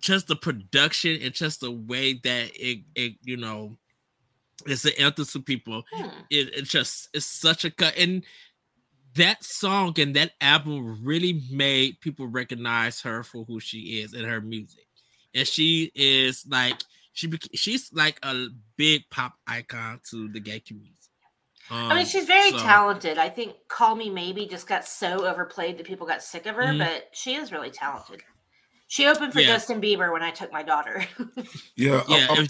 just the production and just the way that it, it you know it's an anthem to people. Hmm. It, it just it's such a cut and that song and that album really made people recognize her for who she is and her music. And she is like she she's like a big pop icon to the gay community. Um, I mean, she's very so, talented. I think "Call Me Maybe" just got so overplayed that people got sick of her, mm-hmm. but she is really talented. She opened for yeah. Justin Bieber when I took my daughter. yeah, [LAUGHS] yeah. I'm,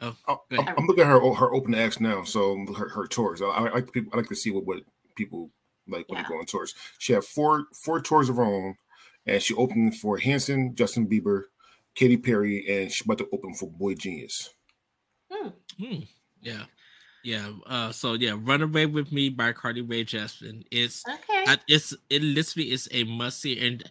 I'm, oh, I'm, I'm, looking at her her open acts now, so her, her tours. I, I like people. I like to see what what people like when yeah. they go on tours. She had four four tours of her own, and she opened for Hanson, Justin Bieber, Katy Perry, and she's about to open for boygenius. Hmm. Hmm. Yeah. Yeah. Uh. So yeah, "Run Away with Me" by Carly Rae Jepsen. It's Okay. I, it's it literally is a must see, and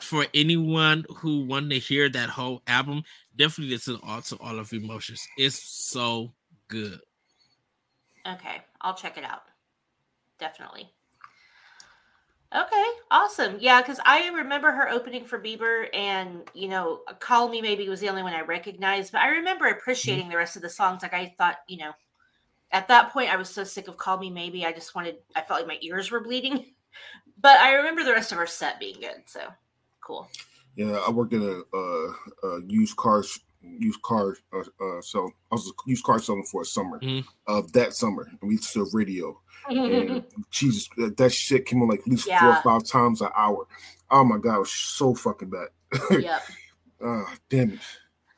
for anyone who wanted to hear that whole album, definitely listen all to all of emotions. It's so good. Okay, I'll check it out. Definitely. Okay, awesome. Yeah, because I remember her opening for Bieber, and you know, "Call Me Maybe" was the only one I recognized. But I remember appreciating the rest of the songs. Like I thought, you know, at that point, I was so sick of "Call Me Maybe," I just wanted. I felt like my ears were bleeding. [LAUGHS] But I remember the rest of her set being good. So cool. Yeah, I worked in a, uh uh used cars used car uh, uh so I was a used car selling for a summer Mhm. of that summer and we used to radio and [LAUGHS] Jesus that that shit came on like at least four or five times an hour. Oh my god, it was so fucking bad. [LAUGHS] yep. Ah, damn it.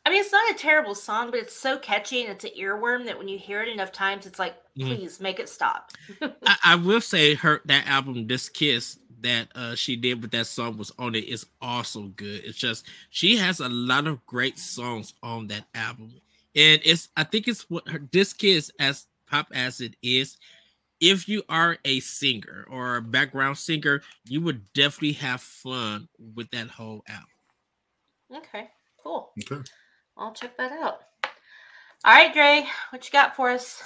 I mean, it's not a terrible song, but it's so catchy and it's an earworm that when you hear it enough times, it's like, Mhm. please make it stop. I, I will say her that album, "This Kiss," that uh she did with that song was on it is also good. It's just she has a lot of great songs on that album, and it's I think it's what her "This Kiss" as pop as it is. If you are a singer or a background singer, you would definitely have fun with that whole album. Okay, cool. Okay. I'll check that out. All right, Dre, what you got for us?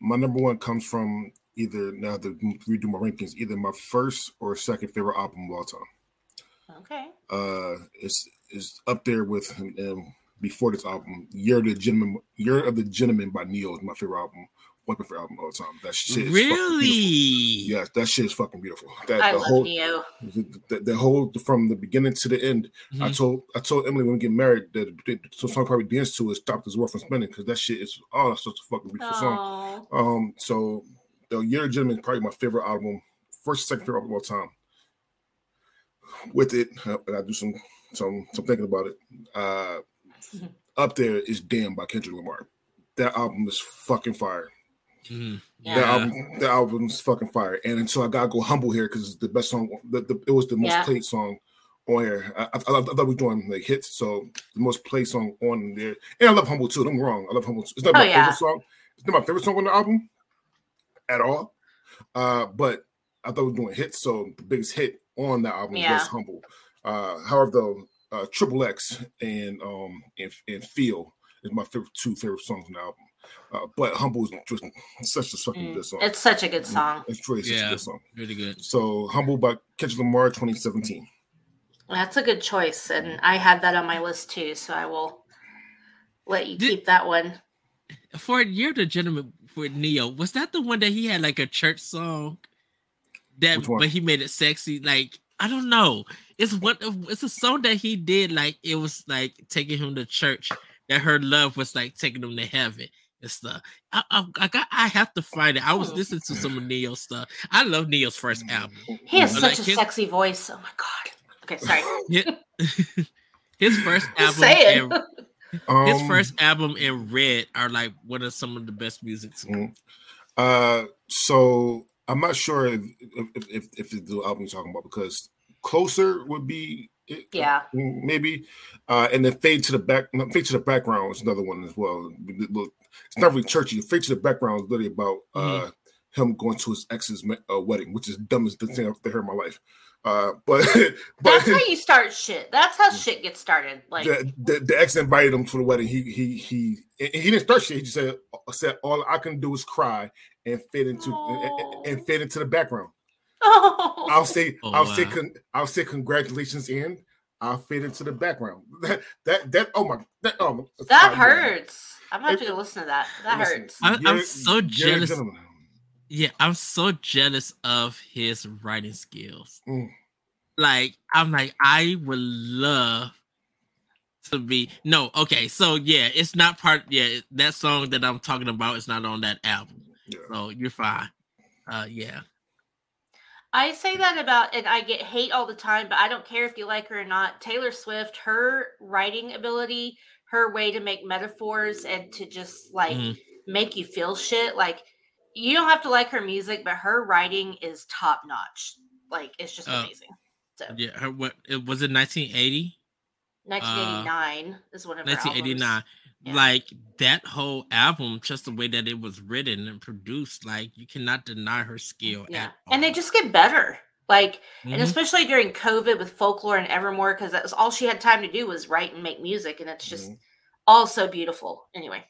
My number one comes from either now to redo my rankings, either my first or second favorite album of all time. Okay. Uh, it's it's up there with um, before this album. Year of the Gentleman, Year of the Gentleman by Ne-Yo is my favorite album. One of my favorite album of all time. That shit is. Really? Yeah, that shit is fucking beautiful. That I the love whole Ne-Yo. the, the, the whole from the beginning to the end. I Mhm. told I told Emily when we get married that the, the song probably dance to is "Stop This World from Spinning" because that shit is oh that's such a fucking beautiful song. Oh, Um, so the Year of Gentleman is probably my favorite album, first second favorite album of all time. With it, uh, I do some some some thinking about it. Uh, [LAUGHS] up there is "Damn" by Kendrick Lamar. That album is fucking fire. Mhm. Yeah. That album, that album's fucking fire. And until I gotta go humble here because it's the best song. The, the, it was the most Yeah. played song on here. I, I, I, thought- I thought we were doing like hits, so the most played song on there. And I love humble too. I'm wrong. I love humble. Too. It's not Oh, my yeah. favorite song. It's not my favorite song on the album at all. Uh, but I thought we were doing hits, so the biggest hit on that album Yeah. was humble. Uh, however, though, uh, Triple X and um and, and Feel is my favorite two favorite songs on the album. Uh, but Humble is just such a fucking Mm, good song. It's such a good song. It's really such a good song. Really good. So Humble by Kendrick Lamar 2017. That's a good choice, and I had that on my list too. So I will let you Did- keep that one. For a year, the gentleman with Ne-Yo was that the one that he had like a church song that, but he made it sexy. Like I don't know. It's what it's a song that he did. Like it was like taking him to church. That her love was like taking him to heaven and stuff. I, I, I got. I have to find it. I was listening to some of Ne-Yo's stuff. I love Ne-Yo's first mm. album. He has I such like a his- sexy voice. Oh my god. Okay, sorry. [LAUGHS] [LAUGHS] His first Just album saying. and Um, his first album and Red are like one of some of the best music. to me. Mhm. Uh, so I'm not sure if if, if, if the album you're talking about because Closer would be it, Yeah. maybe, uh, and then Fade to the back, no, Fade to the background is another one as well. It's not really churchy. Fade to the background is literally about uh, him going to his ex's uh, wedding, which is the dumbest thing I've ever heard in my life. Uh, but [LAUGHS] but That's how you start shit. That's how shit gets started. Like the, the, the ex invited him to the wedding. He he he he didn't start shit. He just said said all I can do is cry and fit into and, and fade into the background. oh, [LAUGHS] I'll say Oh, I'll say con, I'll say congratulations and I'll fade into the background. [LAUGHS] That that that oh my that oh that oh, hurts. I'm gonna have to go listen to that. That Listen, hurts. I- I'm you're- so you're a jealous. Gentleman. Yeah, I'm so jealous of his writing skills. Mm. Like, I'm like, I would love to be no, okay, so yeah, it's not part yeah, that song that I'm talking about is not on that album. Yeah. So you're fine. Uh yeah. I say that about, and I get hate all the time, but I don't care if you like her or not. Taylor Swift, her writing ability, her way to make metaphors and to just like Mhm. make you feel shit. Like, you don't have to like her music, but her writing is top notch. Like, it's just Uh, amazing. So, Yeah, her what it was it 1980? 1989 uh, is one of 1989. Yeah. Like that whole album, just the way that it was written and produced, like you cannot deny her skill. Yeah, and they just get better. Like, mm-hmm. and especially during COVID with folklore and Evermore, because that was all she had time to do was write and make music, and it's just mm-hmm. all so beautiful. Anyway,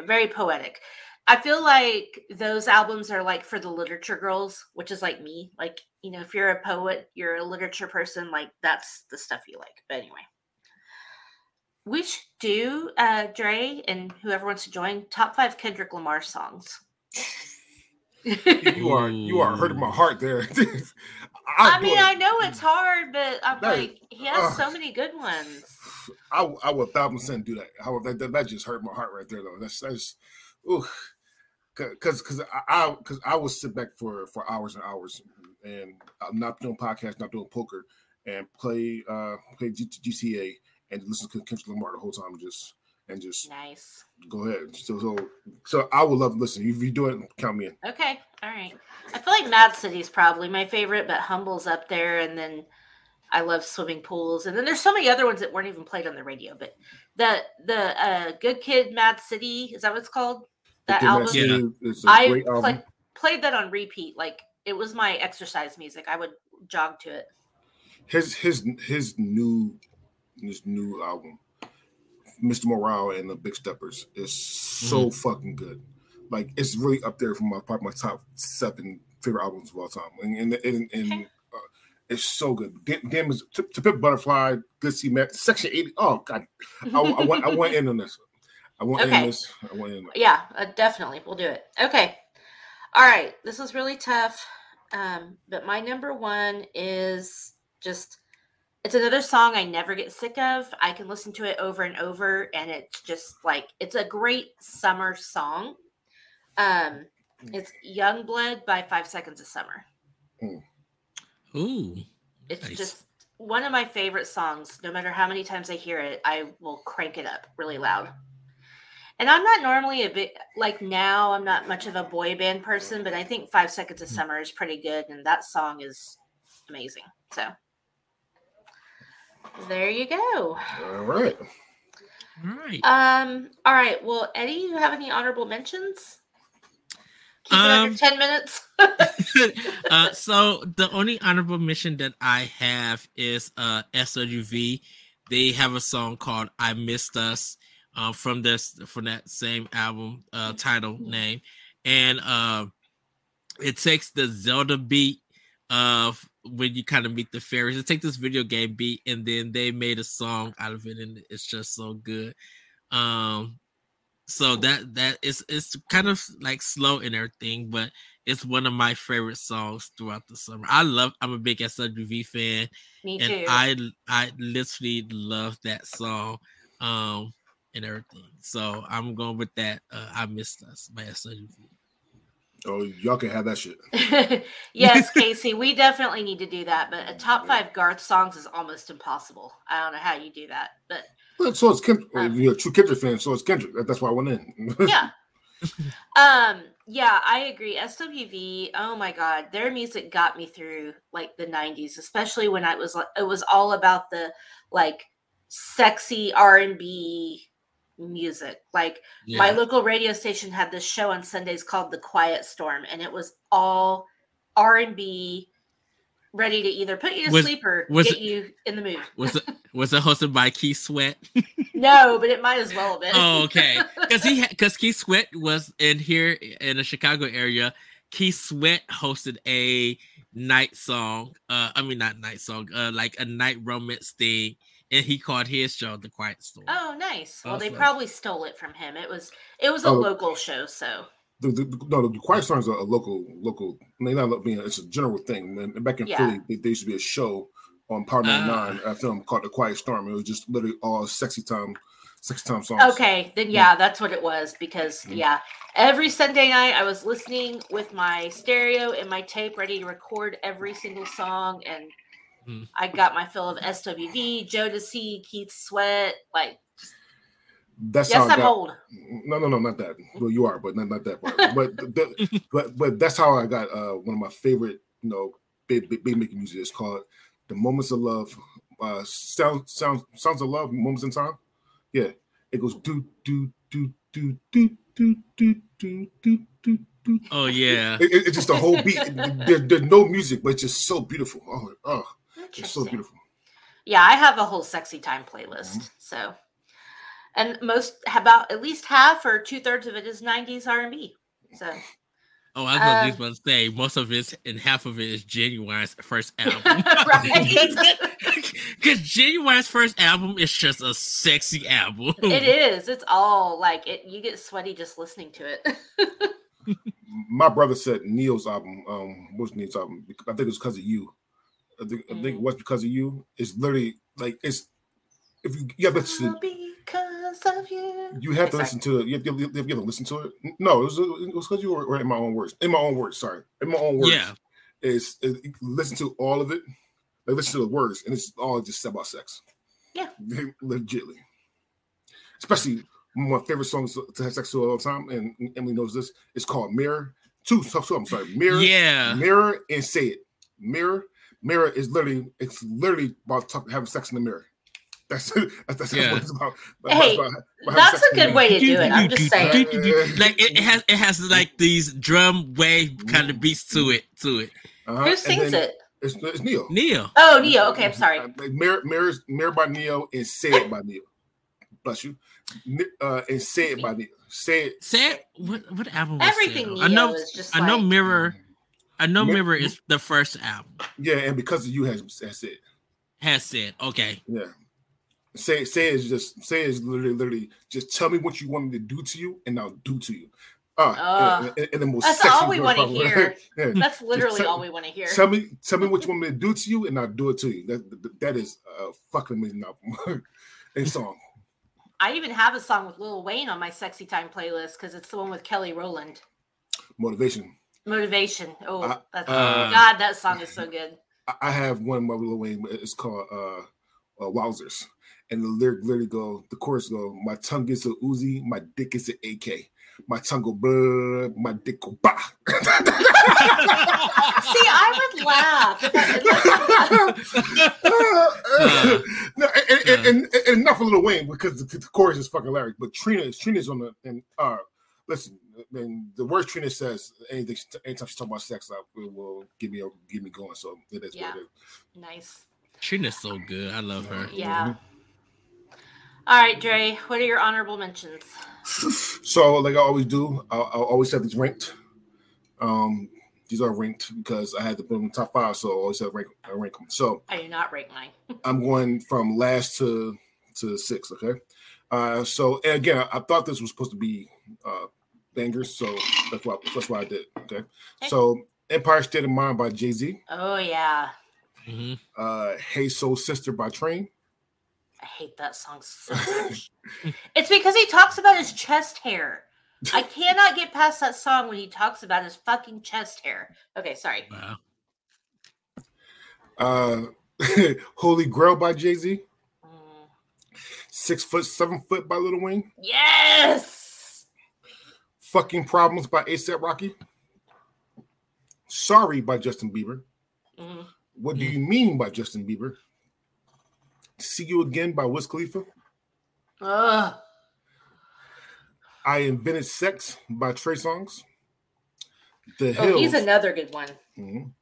very poetic. I feel like those albums are like for the literature girls, which is like me. Like, you know, if you're a poet, you're a literature person, like that's the stuff you like. But anyway. We should do uh Dre and whoever wants to join top five Kendrick Lamar songs. you are you are hurting my heart there. [LAUGHS] I, I mean, I know it's hard, but I'm that, like, he has uh, so many good ones. I I would thousand percent do that. However, that, that, that just hurt my heart right there, though. That's that's, ooh, because because I because I, I would sit back for for hours and hours, and I'm not doing podcasts, not doing poker, and play uh play G- GTA and listen to Kendrick Lamar the whole time, just and just nice. Go ahead. So so so I would love to listen. If you do it, count me in. Okay. All right. I feel like Mad City's probably my favorite, but Humble's up there, and then I love swimming pools, and then there's so many other ones that weren't even played on the radio. But the the uh, Good Kid, Mad City is that what it's called? That album. Yeah. I album. played that on repeat. Like it was my exercise music. I would jog to it. His his his new his new album, Mr. Morale and the Big Steppers, is so mm-hmm. fucking good. Like it's really up there for my probably my top seven favorite albums of all time, and and, and, and uh, it's so good. Damn, is to, to Pimp Butterfly, Good See Mac, Section Eighty. Oh god, I, I went I went in on this. I went okay. in this. I went in. Yeah, uh, definitely, we'll do it. Okay, all right. This was really tough, um, but my number one is just it's another song I never get sick of. I can listen to it over and over, and it's just like it's a great summer song. Um, hmm. it's Young Blood by Five Seconds of Summer. Hmm. Ooh, it's nice. just one of my favorite songs. No matter how many times I hear it, I will crank it up really loud. And I'm not normally a bit like now. I'm not much of a boy band person, but I think Five Seconds of hmm. Summer is pretty good, and that song is amazing. So there you go. All right. All right. Um. All right. Well, Eddie, you have any honorable mentions? Keep um, it ten minutes. [LAUGHS] uh, so the only honorable mention that I have is uh SWV. They have a song called "I Missed Us" uh, from this from that same album uh, title name, and uh, it takes the Zelda beat of when you kind of meet the fairies. They take this video game beat and then they made a song out of it, and it's just so good. Um, so that that is it's kind of like slow and everything, but it's one of my favorite songs throughout the summer. I love. I'm a big SWV fan, Me and I I literally love that song, um, and everything. So I'm going with that. Uh, I missed us by SWV. Oh, y'all can have that shit. [LAUGHS] yes, Casey, we definitely need to do that. But a top five Garth songs is almost impossible. I don't know how you do that, but well, so it's Kendrick. Um, you're a true Kendrick fan, so it's Kendrick. That's why I went in. [LAUGHS] yeah. Um. Yeah, I agree. SWV. Oh my God, their music got me through like the '90s, especially when I was like, it was all about the like sexy R and B music. Like yeah. my local radio station had this show on Sundays called The Quiet Storm, and it was all R and B, ready to either put you to was, sleep or get it, you in the mood. Was it [LAUGHS] was it hosted by Keith Sweat? no, but it might as well have been. oh, okay. [LAUGHS] Because he because Keith Sweat was in here in the Chicago area. Keith Sweat hosted a night song. Uh, I mean not night song. Uh, like a night romance thing and he called his show the Quiet Storm. Oh, nice. Well, they probably stole it from him. It was it was a oh, local show, so. The, the, no, the Quiet Storm is a, a local local. I mean, not being it's a general thing. And back in yeah. Philly, they, there used to be a show on Power 99, uh, a film called The Quiet Storm. It was just literally all sexy time, sexy time songs. Okay, then yeah, yeah. that's what it was. Because mm-hmm. yeah, every Sunday night I was listening with my stereo and my tape, ready to record every single song and Mm. I got my fill of SWV, Jodeci, Keith Sweat, like. That's yes, I'm got, old. No, no, no, not that. Well, you are, but not, not that part. but the, but but that's how I got uh, one of my favorite, you know, big big, big making music. It's called "The Moments of Love" uh sound sounds sounds of love moments in time yeah it goes do do do do do do do do do do do Oh yeah. it, it- it's just a whole beat there, there's no music but it's just so beautiful oh, oh it's so beautiful Yeah, I have a whole sexy time playlist. Mm-hmm. So, and most about at least half or two thirds of it is '90s R&B. So, Oh, I was gonna Um, just about to say most of it and half of it is Ginuwine's first [LAUGHS] album. Right. [LAUGHS] Because Ginuwine's first album is just a sexy album. it is. It's all like it. You get sweaty just listening to it. [LAUGHS] my brother said Ne-Yo's album um what's Ne-Yo's album I think it was because of you I think, I think it Mm. was because of you it's literally like it's if you, you have to listen because of you. You have Okay, to sorry. listen to it. You have, to, you have to listen to it. No, it was it was because you were, were in my own words. In my own words, sorry. In my own words. Yeah. Is, is listen to all of it. Like listen to the words, and it's all just about sex. Yeah. Legitly. Especially one of my favorite songs to have sex to all the time, and Emily knows this. It's called Mirror. Two, two, two I'm sorry. Mirror. Yeah. Mirror and say it. Mirror. Mirror is literally it's literally about talk, having sex in the mirror. That's that's, that's Yeah. what it's about. Hey, about- about That's a good way to do it. I'm just saying. Like it, it has it has like these drum wave kind of beats to it to it. Uh-huh, Who sings it? It's, it's Ne-Yo. Neil. Oh, Ne-Yo. Okay, I'm sorry. Uh, Mirror, Mirror, Mirror by Ne-Yo and said by Ne-Yo. Bless you. Uh, and said by Ne-Yo. Said. Said. What what album was Everything Sad? I Neo know is just I know like- Mirror I know Mi- Mirror is the first album. Yeah, and because of you has has it. Has said okay. Yeah. Say say is just say is literally literally just tell me what you want me to do to you and I'll do to you. Uh, Ah. and, and, and the most That's sexy all we wanna hear. [LAUGHS] yeah. That's literally tell- all we want to hear. Tell me tell me what you want me to do to you and I'll do it to you. That that, that is a fucking amazing album. [LAUGHS] and song. I even have a song with Lil Wayne on my sexy time playlist because it's the one with Kelly Rowland. Motivation. Motivation. Oh, Uh, that's uh, God, that song is so [LAUGHS] good. I- I have one by Lil Wayne. but It's called uh, uh Wowzers, and the lyric literally go, the chorus go, my tongue gets a Uzi, my dick is an AK, my tongue go blah, my dick go bah. [LAUGHS] See, I would laugh. if [LAUGHS] I- no, and, and, and, and, and not for Lil Wayne because the, the chorus is fucking hilarious. But Trina, Trina's on the and uh, listen, and the words Trina says, anything, anytime she talk about sex, I, it will give me a, give me going. So it is Yeah. what it is. nice. Trina's so good. I love her. Yeah. All right, Dre. What are your honorable mentions? [LAUGHS] So, like I always do, I'll, I'll always have these ranked. Um, these are ranked because I had to put them in the top five, so I always have rank, I rank them. So I do not rank mine. [LAUGHS] I'm going from last to to six. Okay. Uh, so and again, I, I thought this was supposed to be uh bangers, so that's why that's why I did. Okay. Okay. So Empire State of Mind by Jay Z. Oh yeah, hmm Uh, Hey Soul Sister by Train. I hate that song so [LAUGHS] much. it's because he talks about his chest hair. I [LAUGHS] cannot get past that song when he talks about his fucking chest hair. Okay, sorry. Wow. Uh, [LAUGHS] Holy Grail by Jay Z. Mm, Six foot, seven foot by Lil Wayne. Yes. Fucking Problems by A$AP Rocky. Sorry by Justin Bieber. Mm, What do you mean by Justin Bieber? See You Again by Wiz Khalifa. Ugh. I Invented Sex by Trey Songz. The Oh, Hills. he's another good one. Mhm.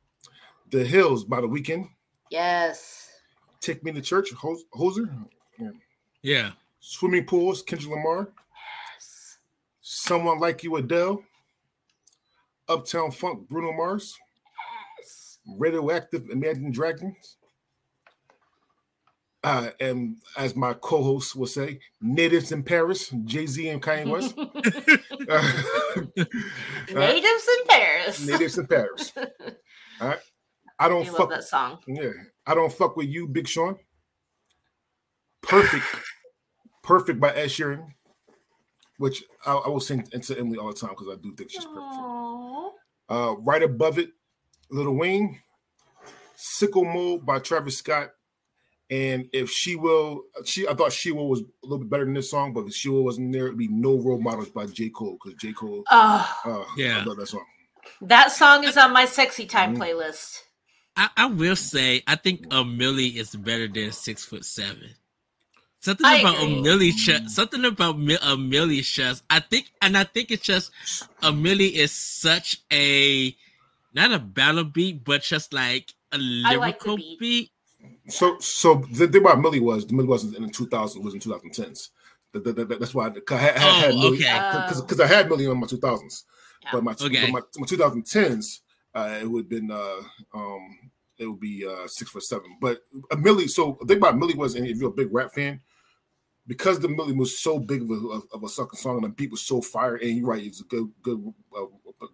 The Hills by The Weeknd. Yes. Take Me to Church, Hos- Hozier. Yeah. Swimming Pools, Kendrick Lamar. Someone Like You, Adele. Uptown Funk, Bruno Mars. Yes. Radioactive, Imagine Dragons. Uh, and as my co-host will say, Natives in Paris, Jay Z and Kanye West. [LAUGHS] [LAUGHS] Natives in Paris. Natives in Paris. [LAUGHS] All right. I I don't love fuck. that song. Yeah, I don't fuck with you, Big Sean. Perfect, perfect by Ed Sheeran, which I, I will sing into Emily all the time because I do think she's perfect. Aw. Uh, right above it, Lil Wayne, Sicko Mode by Travis Scott, and if she will, she I thought she will was a little bit better than this song, but if she will wasn't there, it'd be no role models by J Cole because J Cole, Oh, uh, Yeah. I love that song. that song is on my sexy time Mhm. playlist. I, I will say I think a Milli is better than six foot seven. Something I about agree. a Milli chest. Something about Mi- a Milli chest. I think, and I think it's just a Milli is such a not a battle beat, but just like a I like lyrical beat. beat. So, so the thing about Milli was the Milli wasn't in the 2000s, was in 2010s. That- that- that- that's why I had, Oh, had Milli, okay. because I had Milli in my 2000s, Yeah. but my, Okay. but my, my 2010s, uh, it would have been uh, um, it would be uh, six for seven. But a Milli, so the thing about Milli was, and if you're a big rap fan, because the Milli was so big of a, of, of a sucking song and the beat was so fire, and you're right, it's a good good uh,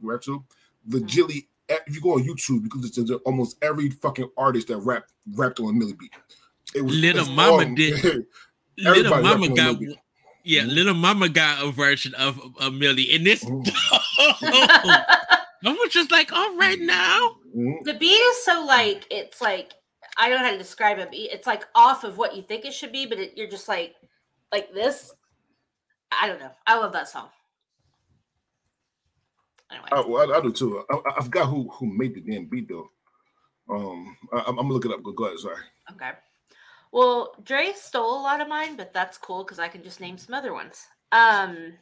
rap too. Legitly, if you go on YouTube, you can listen to almost every fucking artist that rap rapped on a Milli beat. It Little Mama all- did. [LAUGHS] Little Mama got Milli. yeah, Mhm. Little Mama got a version of a Milli, and this Mhm. [LAUGHS] I was just like, all right now. The beat is so like it's like I don't know how to describe it. It's like off of what you think it should be, but it, you're just like like this. I don't know. I love that song. Anyway, I, well, I, I do too. I, I- I forgot who who made the damn beat though. Um, I, I'm gonna look it up. Go, go ahead. Sorry. okay. Well, Dre stole a lot of mine, but that's cool because I can just name some other ones. Um,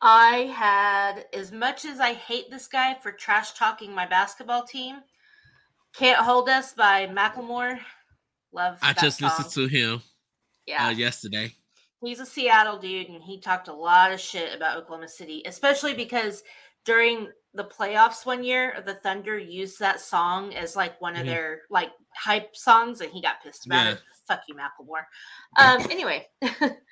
I had as much as I hate this guy for trash talking my basketball team. Can't hold us by Macklemore. Love. I that just song. listened to him Yeah, uh, yesterday. he's a Seattle dude, and he talked a lot of shit about Oklahoma City, especially because during the playoffs one year, the Thunder used that song as like one of Mhm. their like hype songs, and he got pissed about Yeah. it. Fuck you, Macklemore. Um, anyway, [LAUGHS]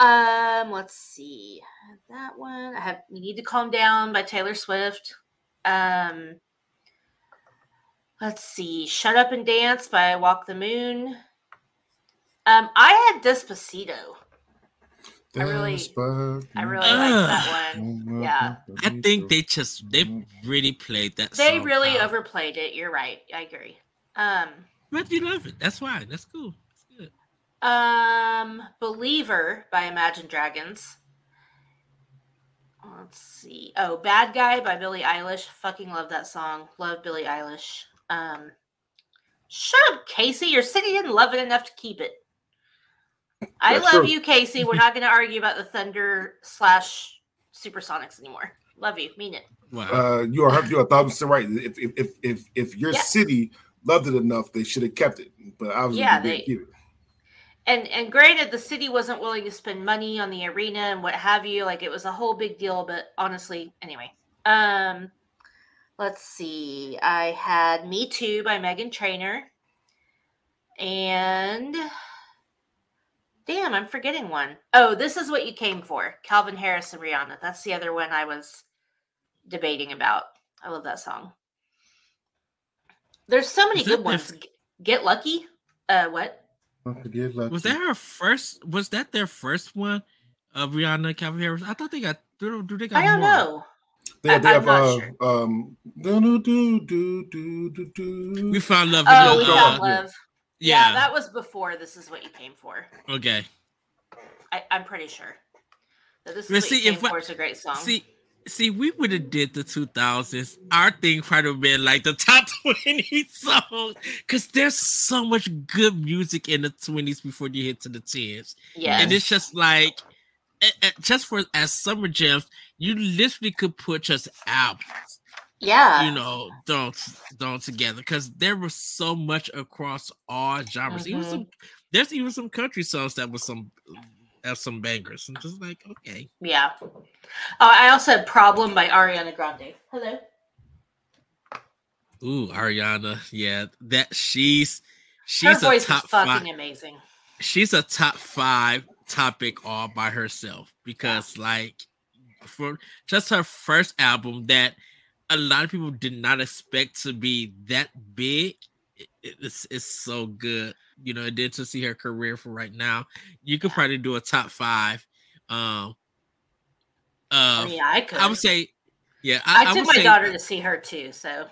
um, let's see that one. I have "You Need to Calm Down" by Taylor Swift. Um, let's see, "Shut Up and Dance" by Walk the Moon. Um, I had Despacito. I really- I really like that one. Yeah. I think they just they really played that. They song really out. overplayed it. You're right. I agree. Um, But you love it. That's fine. That's cool. That's good. um, Believer by Imagine Dragons. Let's see. Oh, Bad Guy by Billie Eilish. Fucking love that song. Love Billie Eilish. Um, shut up, Casey. Your city didn't love it enough to keep it. I That's love true. you, Casey. We're not going to argue about the Thunder slash Supersonics anymore. Love you. Mean it. Wow. Uh, you are you are a thousand percent right. If if if if, if your Yeah. city loved it enough, they should have kept it. But obviously, Yeah, they they- keep it. and and granted the city wasn't willing to spend money on the arena and what have you like it was a whole big deal but honestly anyway um let's see i had me too by meghan trainor and damn i'm forgetting one. Oh, this is what you came for calvin harris and rihanna that's the other one i was debating about i love that song there's so many Is good ones G- get lucky uh what Don't forget lucky. was that her first? Was that their first one? Of Rihanna, Calvin Harris. I thought they got. Do do they got i don't more? know They, they I- have I'm uh, sure. um do do do do do do do. We found love. Oh, in we the, found uh, love. Yeah. Yeah. that was before. This is what you came for. okay. I, I'm pretty sure that this is what see, you came if I- for. Is a great song. See, see, we would have did the 2000s. Our thing probably would have been like the top [LAUGHS] 20 songs because there's so much good music in the 20s before you hit to the 10s. Yeah, And it's just like, eh, eh, just for as summer jams, you literally could put just albums, yeah, you know, thrown, thrown together because there was so much across all genres. Even Mhm. some, there's even some country songs that was some. Have some bangers. I'm just like, okay, yeah. Oh, I also had "Problem" by Ariana Grande. Hello. Ooh, Ariana. Yeah, that she's she's a top fucking five. amazing. She's a top five topic all by herself because, like, for just her first album that a lot of people did not expect to be that big, it- it's it's so good. You know, and then to see her career for right now, you could probably do a top five. Um, I uh, mean, I could. I would say, yeah, I, I, I took would my say, daughter to see her too. So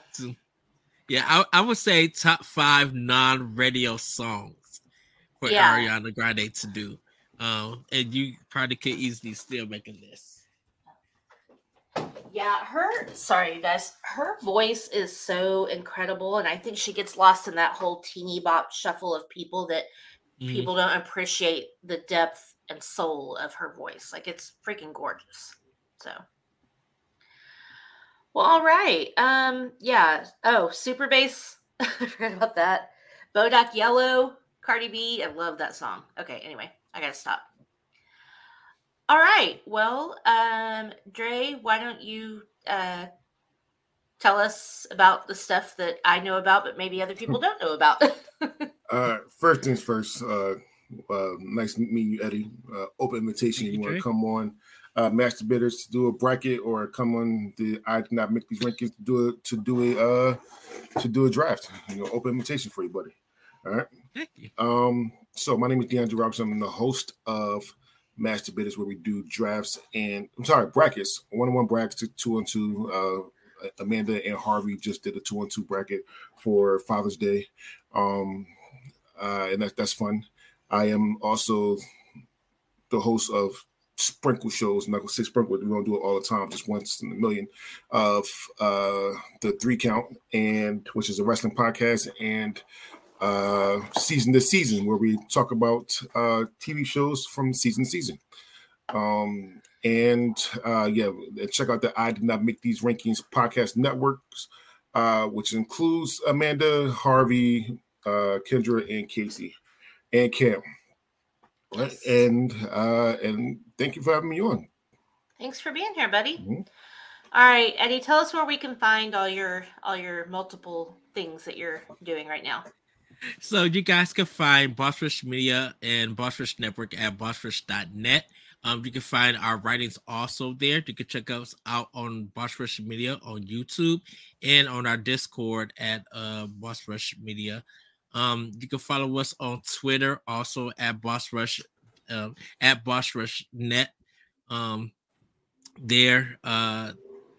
Yeah, I, I would say top five non-radio songs for Yeah. Ariana Grande to do. Um, and you probably could easily still make a list. Yeah, her sorry you guys. Her voice is so incredible, and I think she gets lost in that whole teeny bop shuffle of people that Mhm. people don't appreciate the depth and soul of her voice. Like it's freaking gorgeous. So well, all right. Um, yeah. Oh, super bass. [LAUGHS] I forgot about that. Bodak Yellow, Cardi B. I love that song. Okay, anyway, I gotta stop. All right. Well, um, Dre, why don't you uh tell us about the stuff that I know about, but maybe other people don't know about? [LAUGHS] Uh, first things first. Uh, uh, nice meeting you, Eddie. Uh, open invitation. Thank You you, want to come on, uh, Mass Debaters to do a bracket, or come on the I did not make these rankings to do it to do a uh to do a draft. You know, open invitation for you, buddy. All right. Thank you. Um, so my name is DeAndre Robinson. I'm the host of Mass Debaters, where we do drafts and I'm sorry, brackets, one on one brackets, two on two. Uh, Amanda and Harvey just did a two on two bracket for Father's Day. Um, uh, and that, that's fun. I am also the host of sprinkle shows. Not gonna sprinkle, we don't do it all the time, just once in a million of uh the three count and which is a wrestling podcast and uh season to season where we talk about uh TV shows from season to season. Um and uh yeah, check out the I did not make these rankings podcast networks, uh, which includes Amanda, Harvey, uh, Kendra, and Casey, and Cam. Yes. and uh, and thank you for having me on. Thanks for being here, buddy. Mhm. All right, Eddie, tell us where we can find all your all your multiple things that you're doing right now. So you guys can find Boss Rush Media and Boss Rush Network at bossrush.net. Um, you can find our writings also there. You can check us out on Boss Rush Media on YouTube and on our Discord at uh, Boss Rush Media. Um, you can follow us on Twitter also at Boss Rush um, at Boss Rush Net. Um, there. Uh,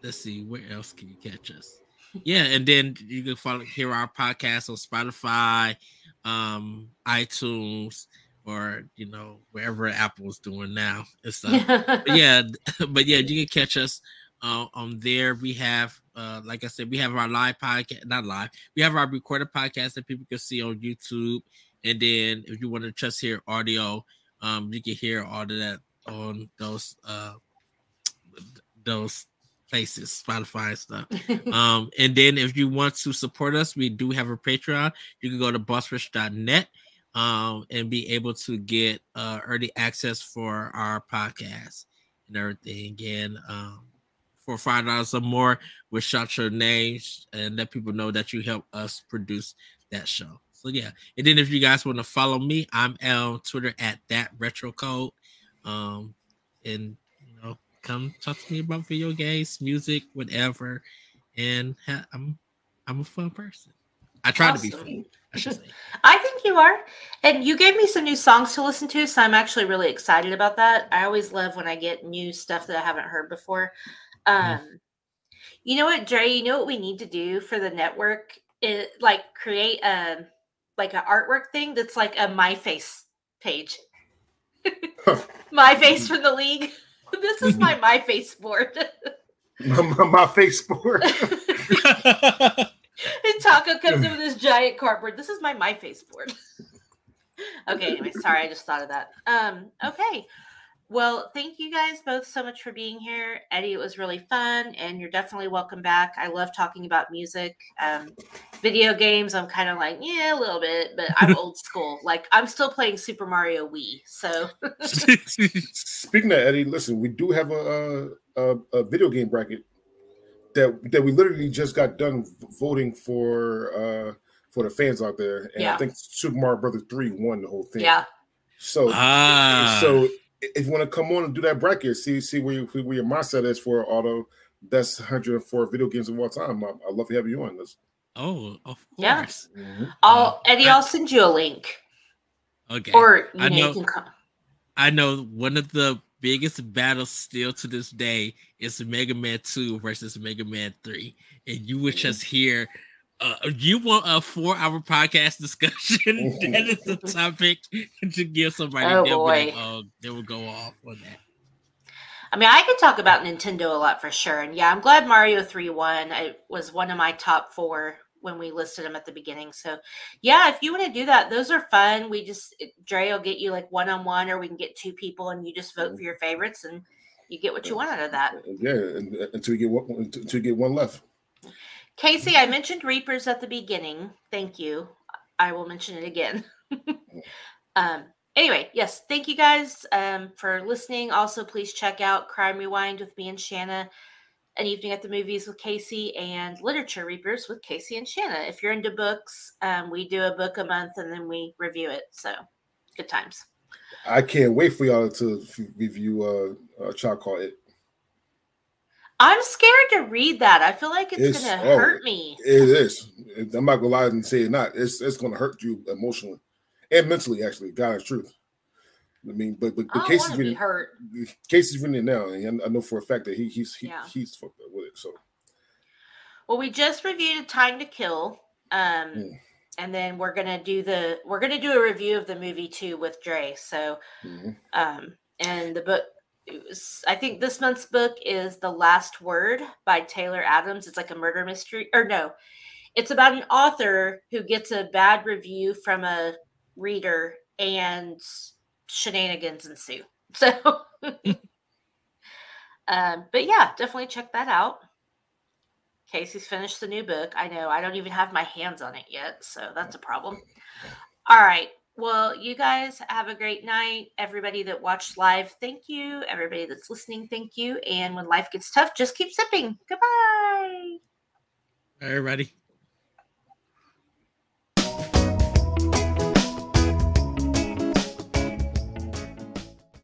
let's see where else can you catch us. Yeah, and then you can follow hear our podcast on Spotify, um, iTunes, or you know wherever Apple's doing now and stuff. [LAUGHS] But yeah, [LAUGHS] but yeah, you can catch us uh, on there. We have, uh, like I said, we have our live podcast, not live. We have our recorded podcast that people can see on YouTube, and then if you want to just hear audio, um, you can hear all of that on those uh those places, Spotify and stuff. [LAUGHS] Um, and then if you want to support us, we do have a Patreon. You can go to bossrush.net um and be able to get uh early access for our podcast and everything. Again, um for five dollars or more, we'll shout your names and let people know that you help us produce that show. So yeah, and then if you guys want to follow me, I'm on Twitter at that retro code. Um, and come talk to me about video games, music, whatever. And ha- I'm I'm a fun person. I try to be fun. I should say. [LAUGHS] I think you are. And you gave me some new songs to listen to, so I'm actually really excited about that. I always love when I get new stuff that I haven't heard before. Um you know what, Dre, you know what we need to do for the network? It like create a like an artwork thing that's like a my face page. [LAUGHS] [LAUGHS] my face from the league. [LAUGHS] This is my my face board. my, my, my face board. [LAUGHS] [LAUGHS] And Taco comes in with this giant cardboard. This is my my face board. okay, anyway, sorry, I just thought of that. Um, okay. Well, thank you guys both so much for being here. Eddie, it was really fun, and you're definitely welcome back. I love talking about music. Um, video games, I'm kind of like, yeah, a little bit, but I'm old school. Like, I'm still playing Super Mario Wii. So, [LAUGHS] Speaking of Eddie, listen, we do have a, a a video game bracket that that we literally just got done voting for uh for the fans out there, and Yeah. I think Super Mario Brothers three won the whole thing. yeah. So ah, so if you want to come on and do that bracket, see see where, you, where your mindset is for all the best 104 video games of all time. I, I'd love to have you on this. oh, of Yeah. course. Mm-hmm. I'll, Eddie, I'll send you a link. Okay. Or, you I know, you can come. I know one of the biggest battles still to this day is Mega Man 2 versus Mega Man 3. And you would mm. just hear uh, you want a four hour podcast discussion. [LAUGHS] [LAUGHS] that is the topic to give somebody. Oh, they'll be like, boy. oh, they will go off on that. I mean, I could talk about Nintendo a lot for sure. And yeah, I'm glad Mario 3 won. It was one of my top four when we listed them at the beginning. So yeah, if you want to do that, those are fun. We just Dre will get you like one on one, or we can get two people, and you just vote for your favorites, and you get what you want out of that. Yeah, until you get one, until you get one left. Casey, I mentioned Reapers at the beginning. Thank you. I will mention it again. [LAUGHS] um, anyway, yes, thank you guys um, for listening. Also, please check out Crime Rewind with me and Shanna an evening at the movies with Casey and Literature Reapers with Casey and Shanna. If you're into books, um, we do a book a month and then we review it. So good times. I can't wait for y'all to review uh, a child called it. I'm scared to read that. I feel like it's, it's gonna oh, hurt me. It is. I'm not gonna lie and say it not. It's it's gonna hurt you emotionally and mentally. Actually, God's truth. I mean, but but, but Casey's reading hurt. Casey's reading it now, and I know for a fact that he he's he, yeah. he's fucked up with it. So, well, we just reviewed Time to Kill, um, mm. and then we're gonna do the we're gonna do a review of the movie too with Dre. So, mm-hmm. um, and the book. I think this month's book is The Last Word by Taylor Adams. It's like a murder mystery, or no, it's about an author who gets a bad review from a reader and shenanigans ensue. [LAUGHS] So, um, but yeah, definitely check that out. Casey's finished the new book. I know I don't even have my hands on it yet, so that's a problem. All right. Well, you guys have a great night. Everybody that watched live, thank you. Everybody that's listening, thank you. And when life gets tough, just keep sipping. Goodbye. Everybody.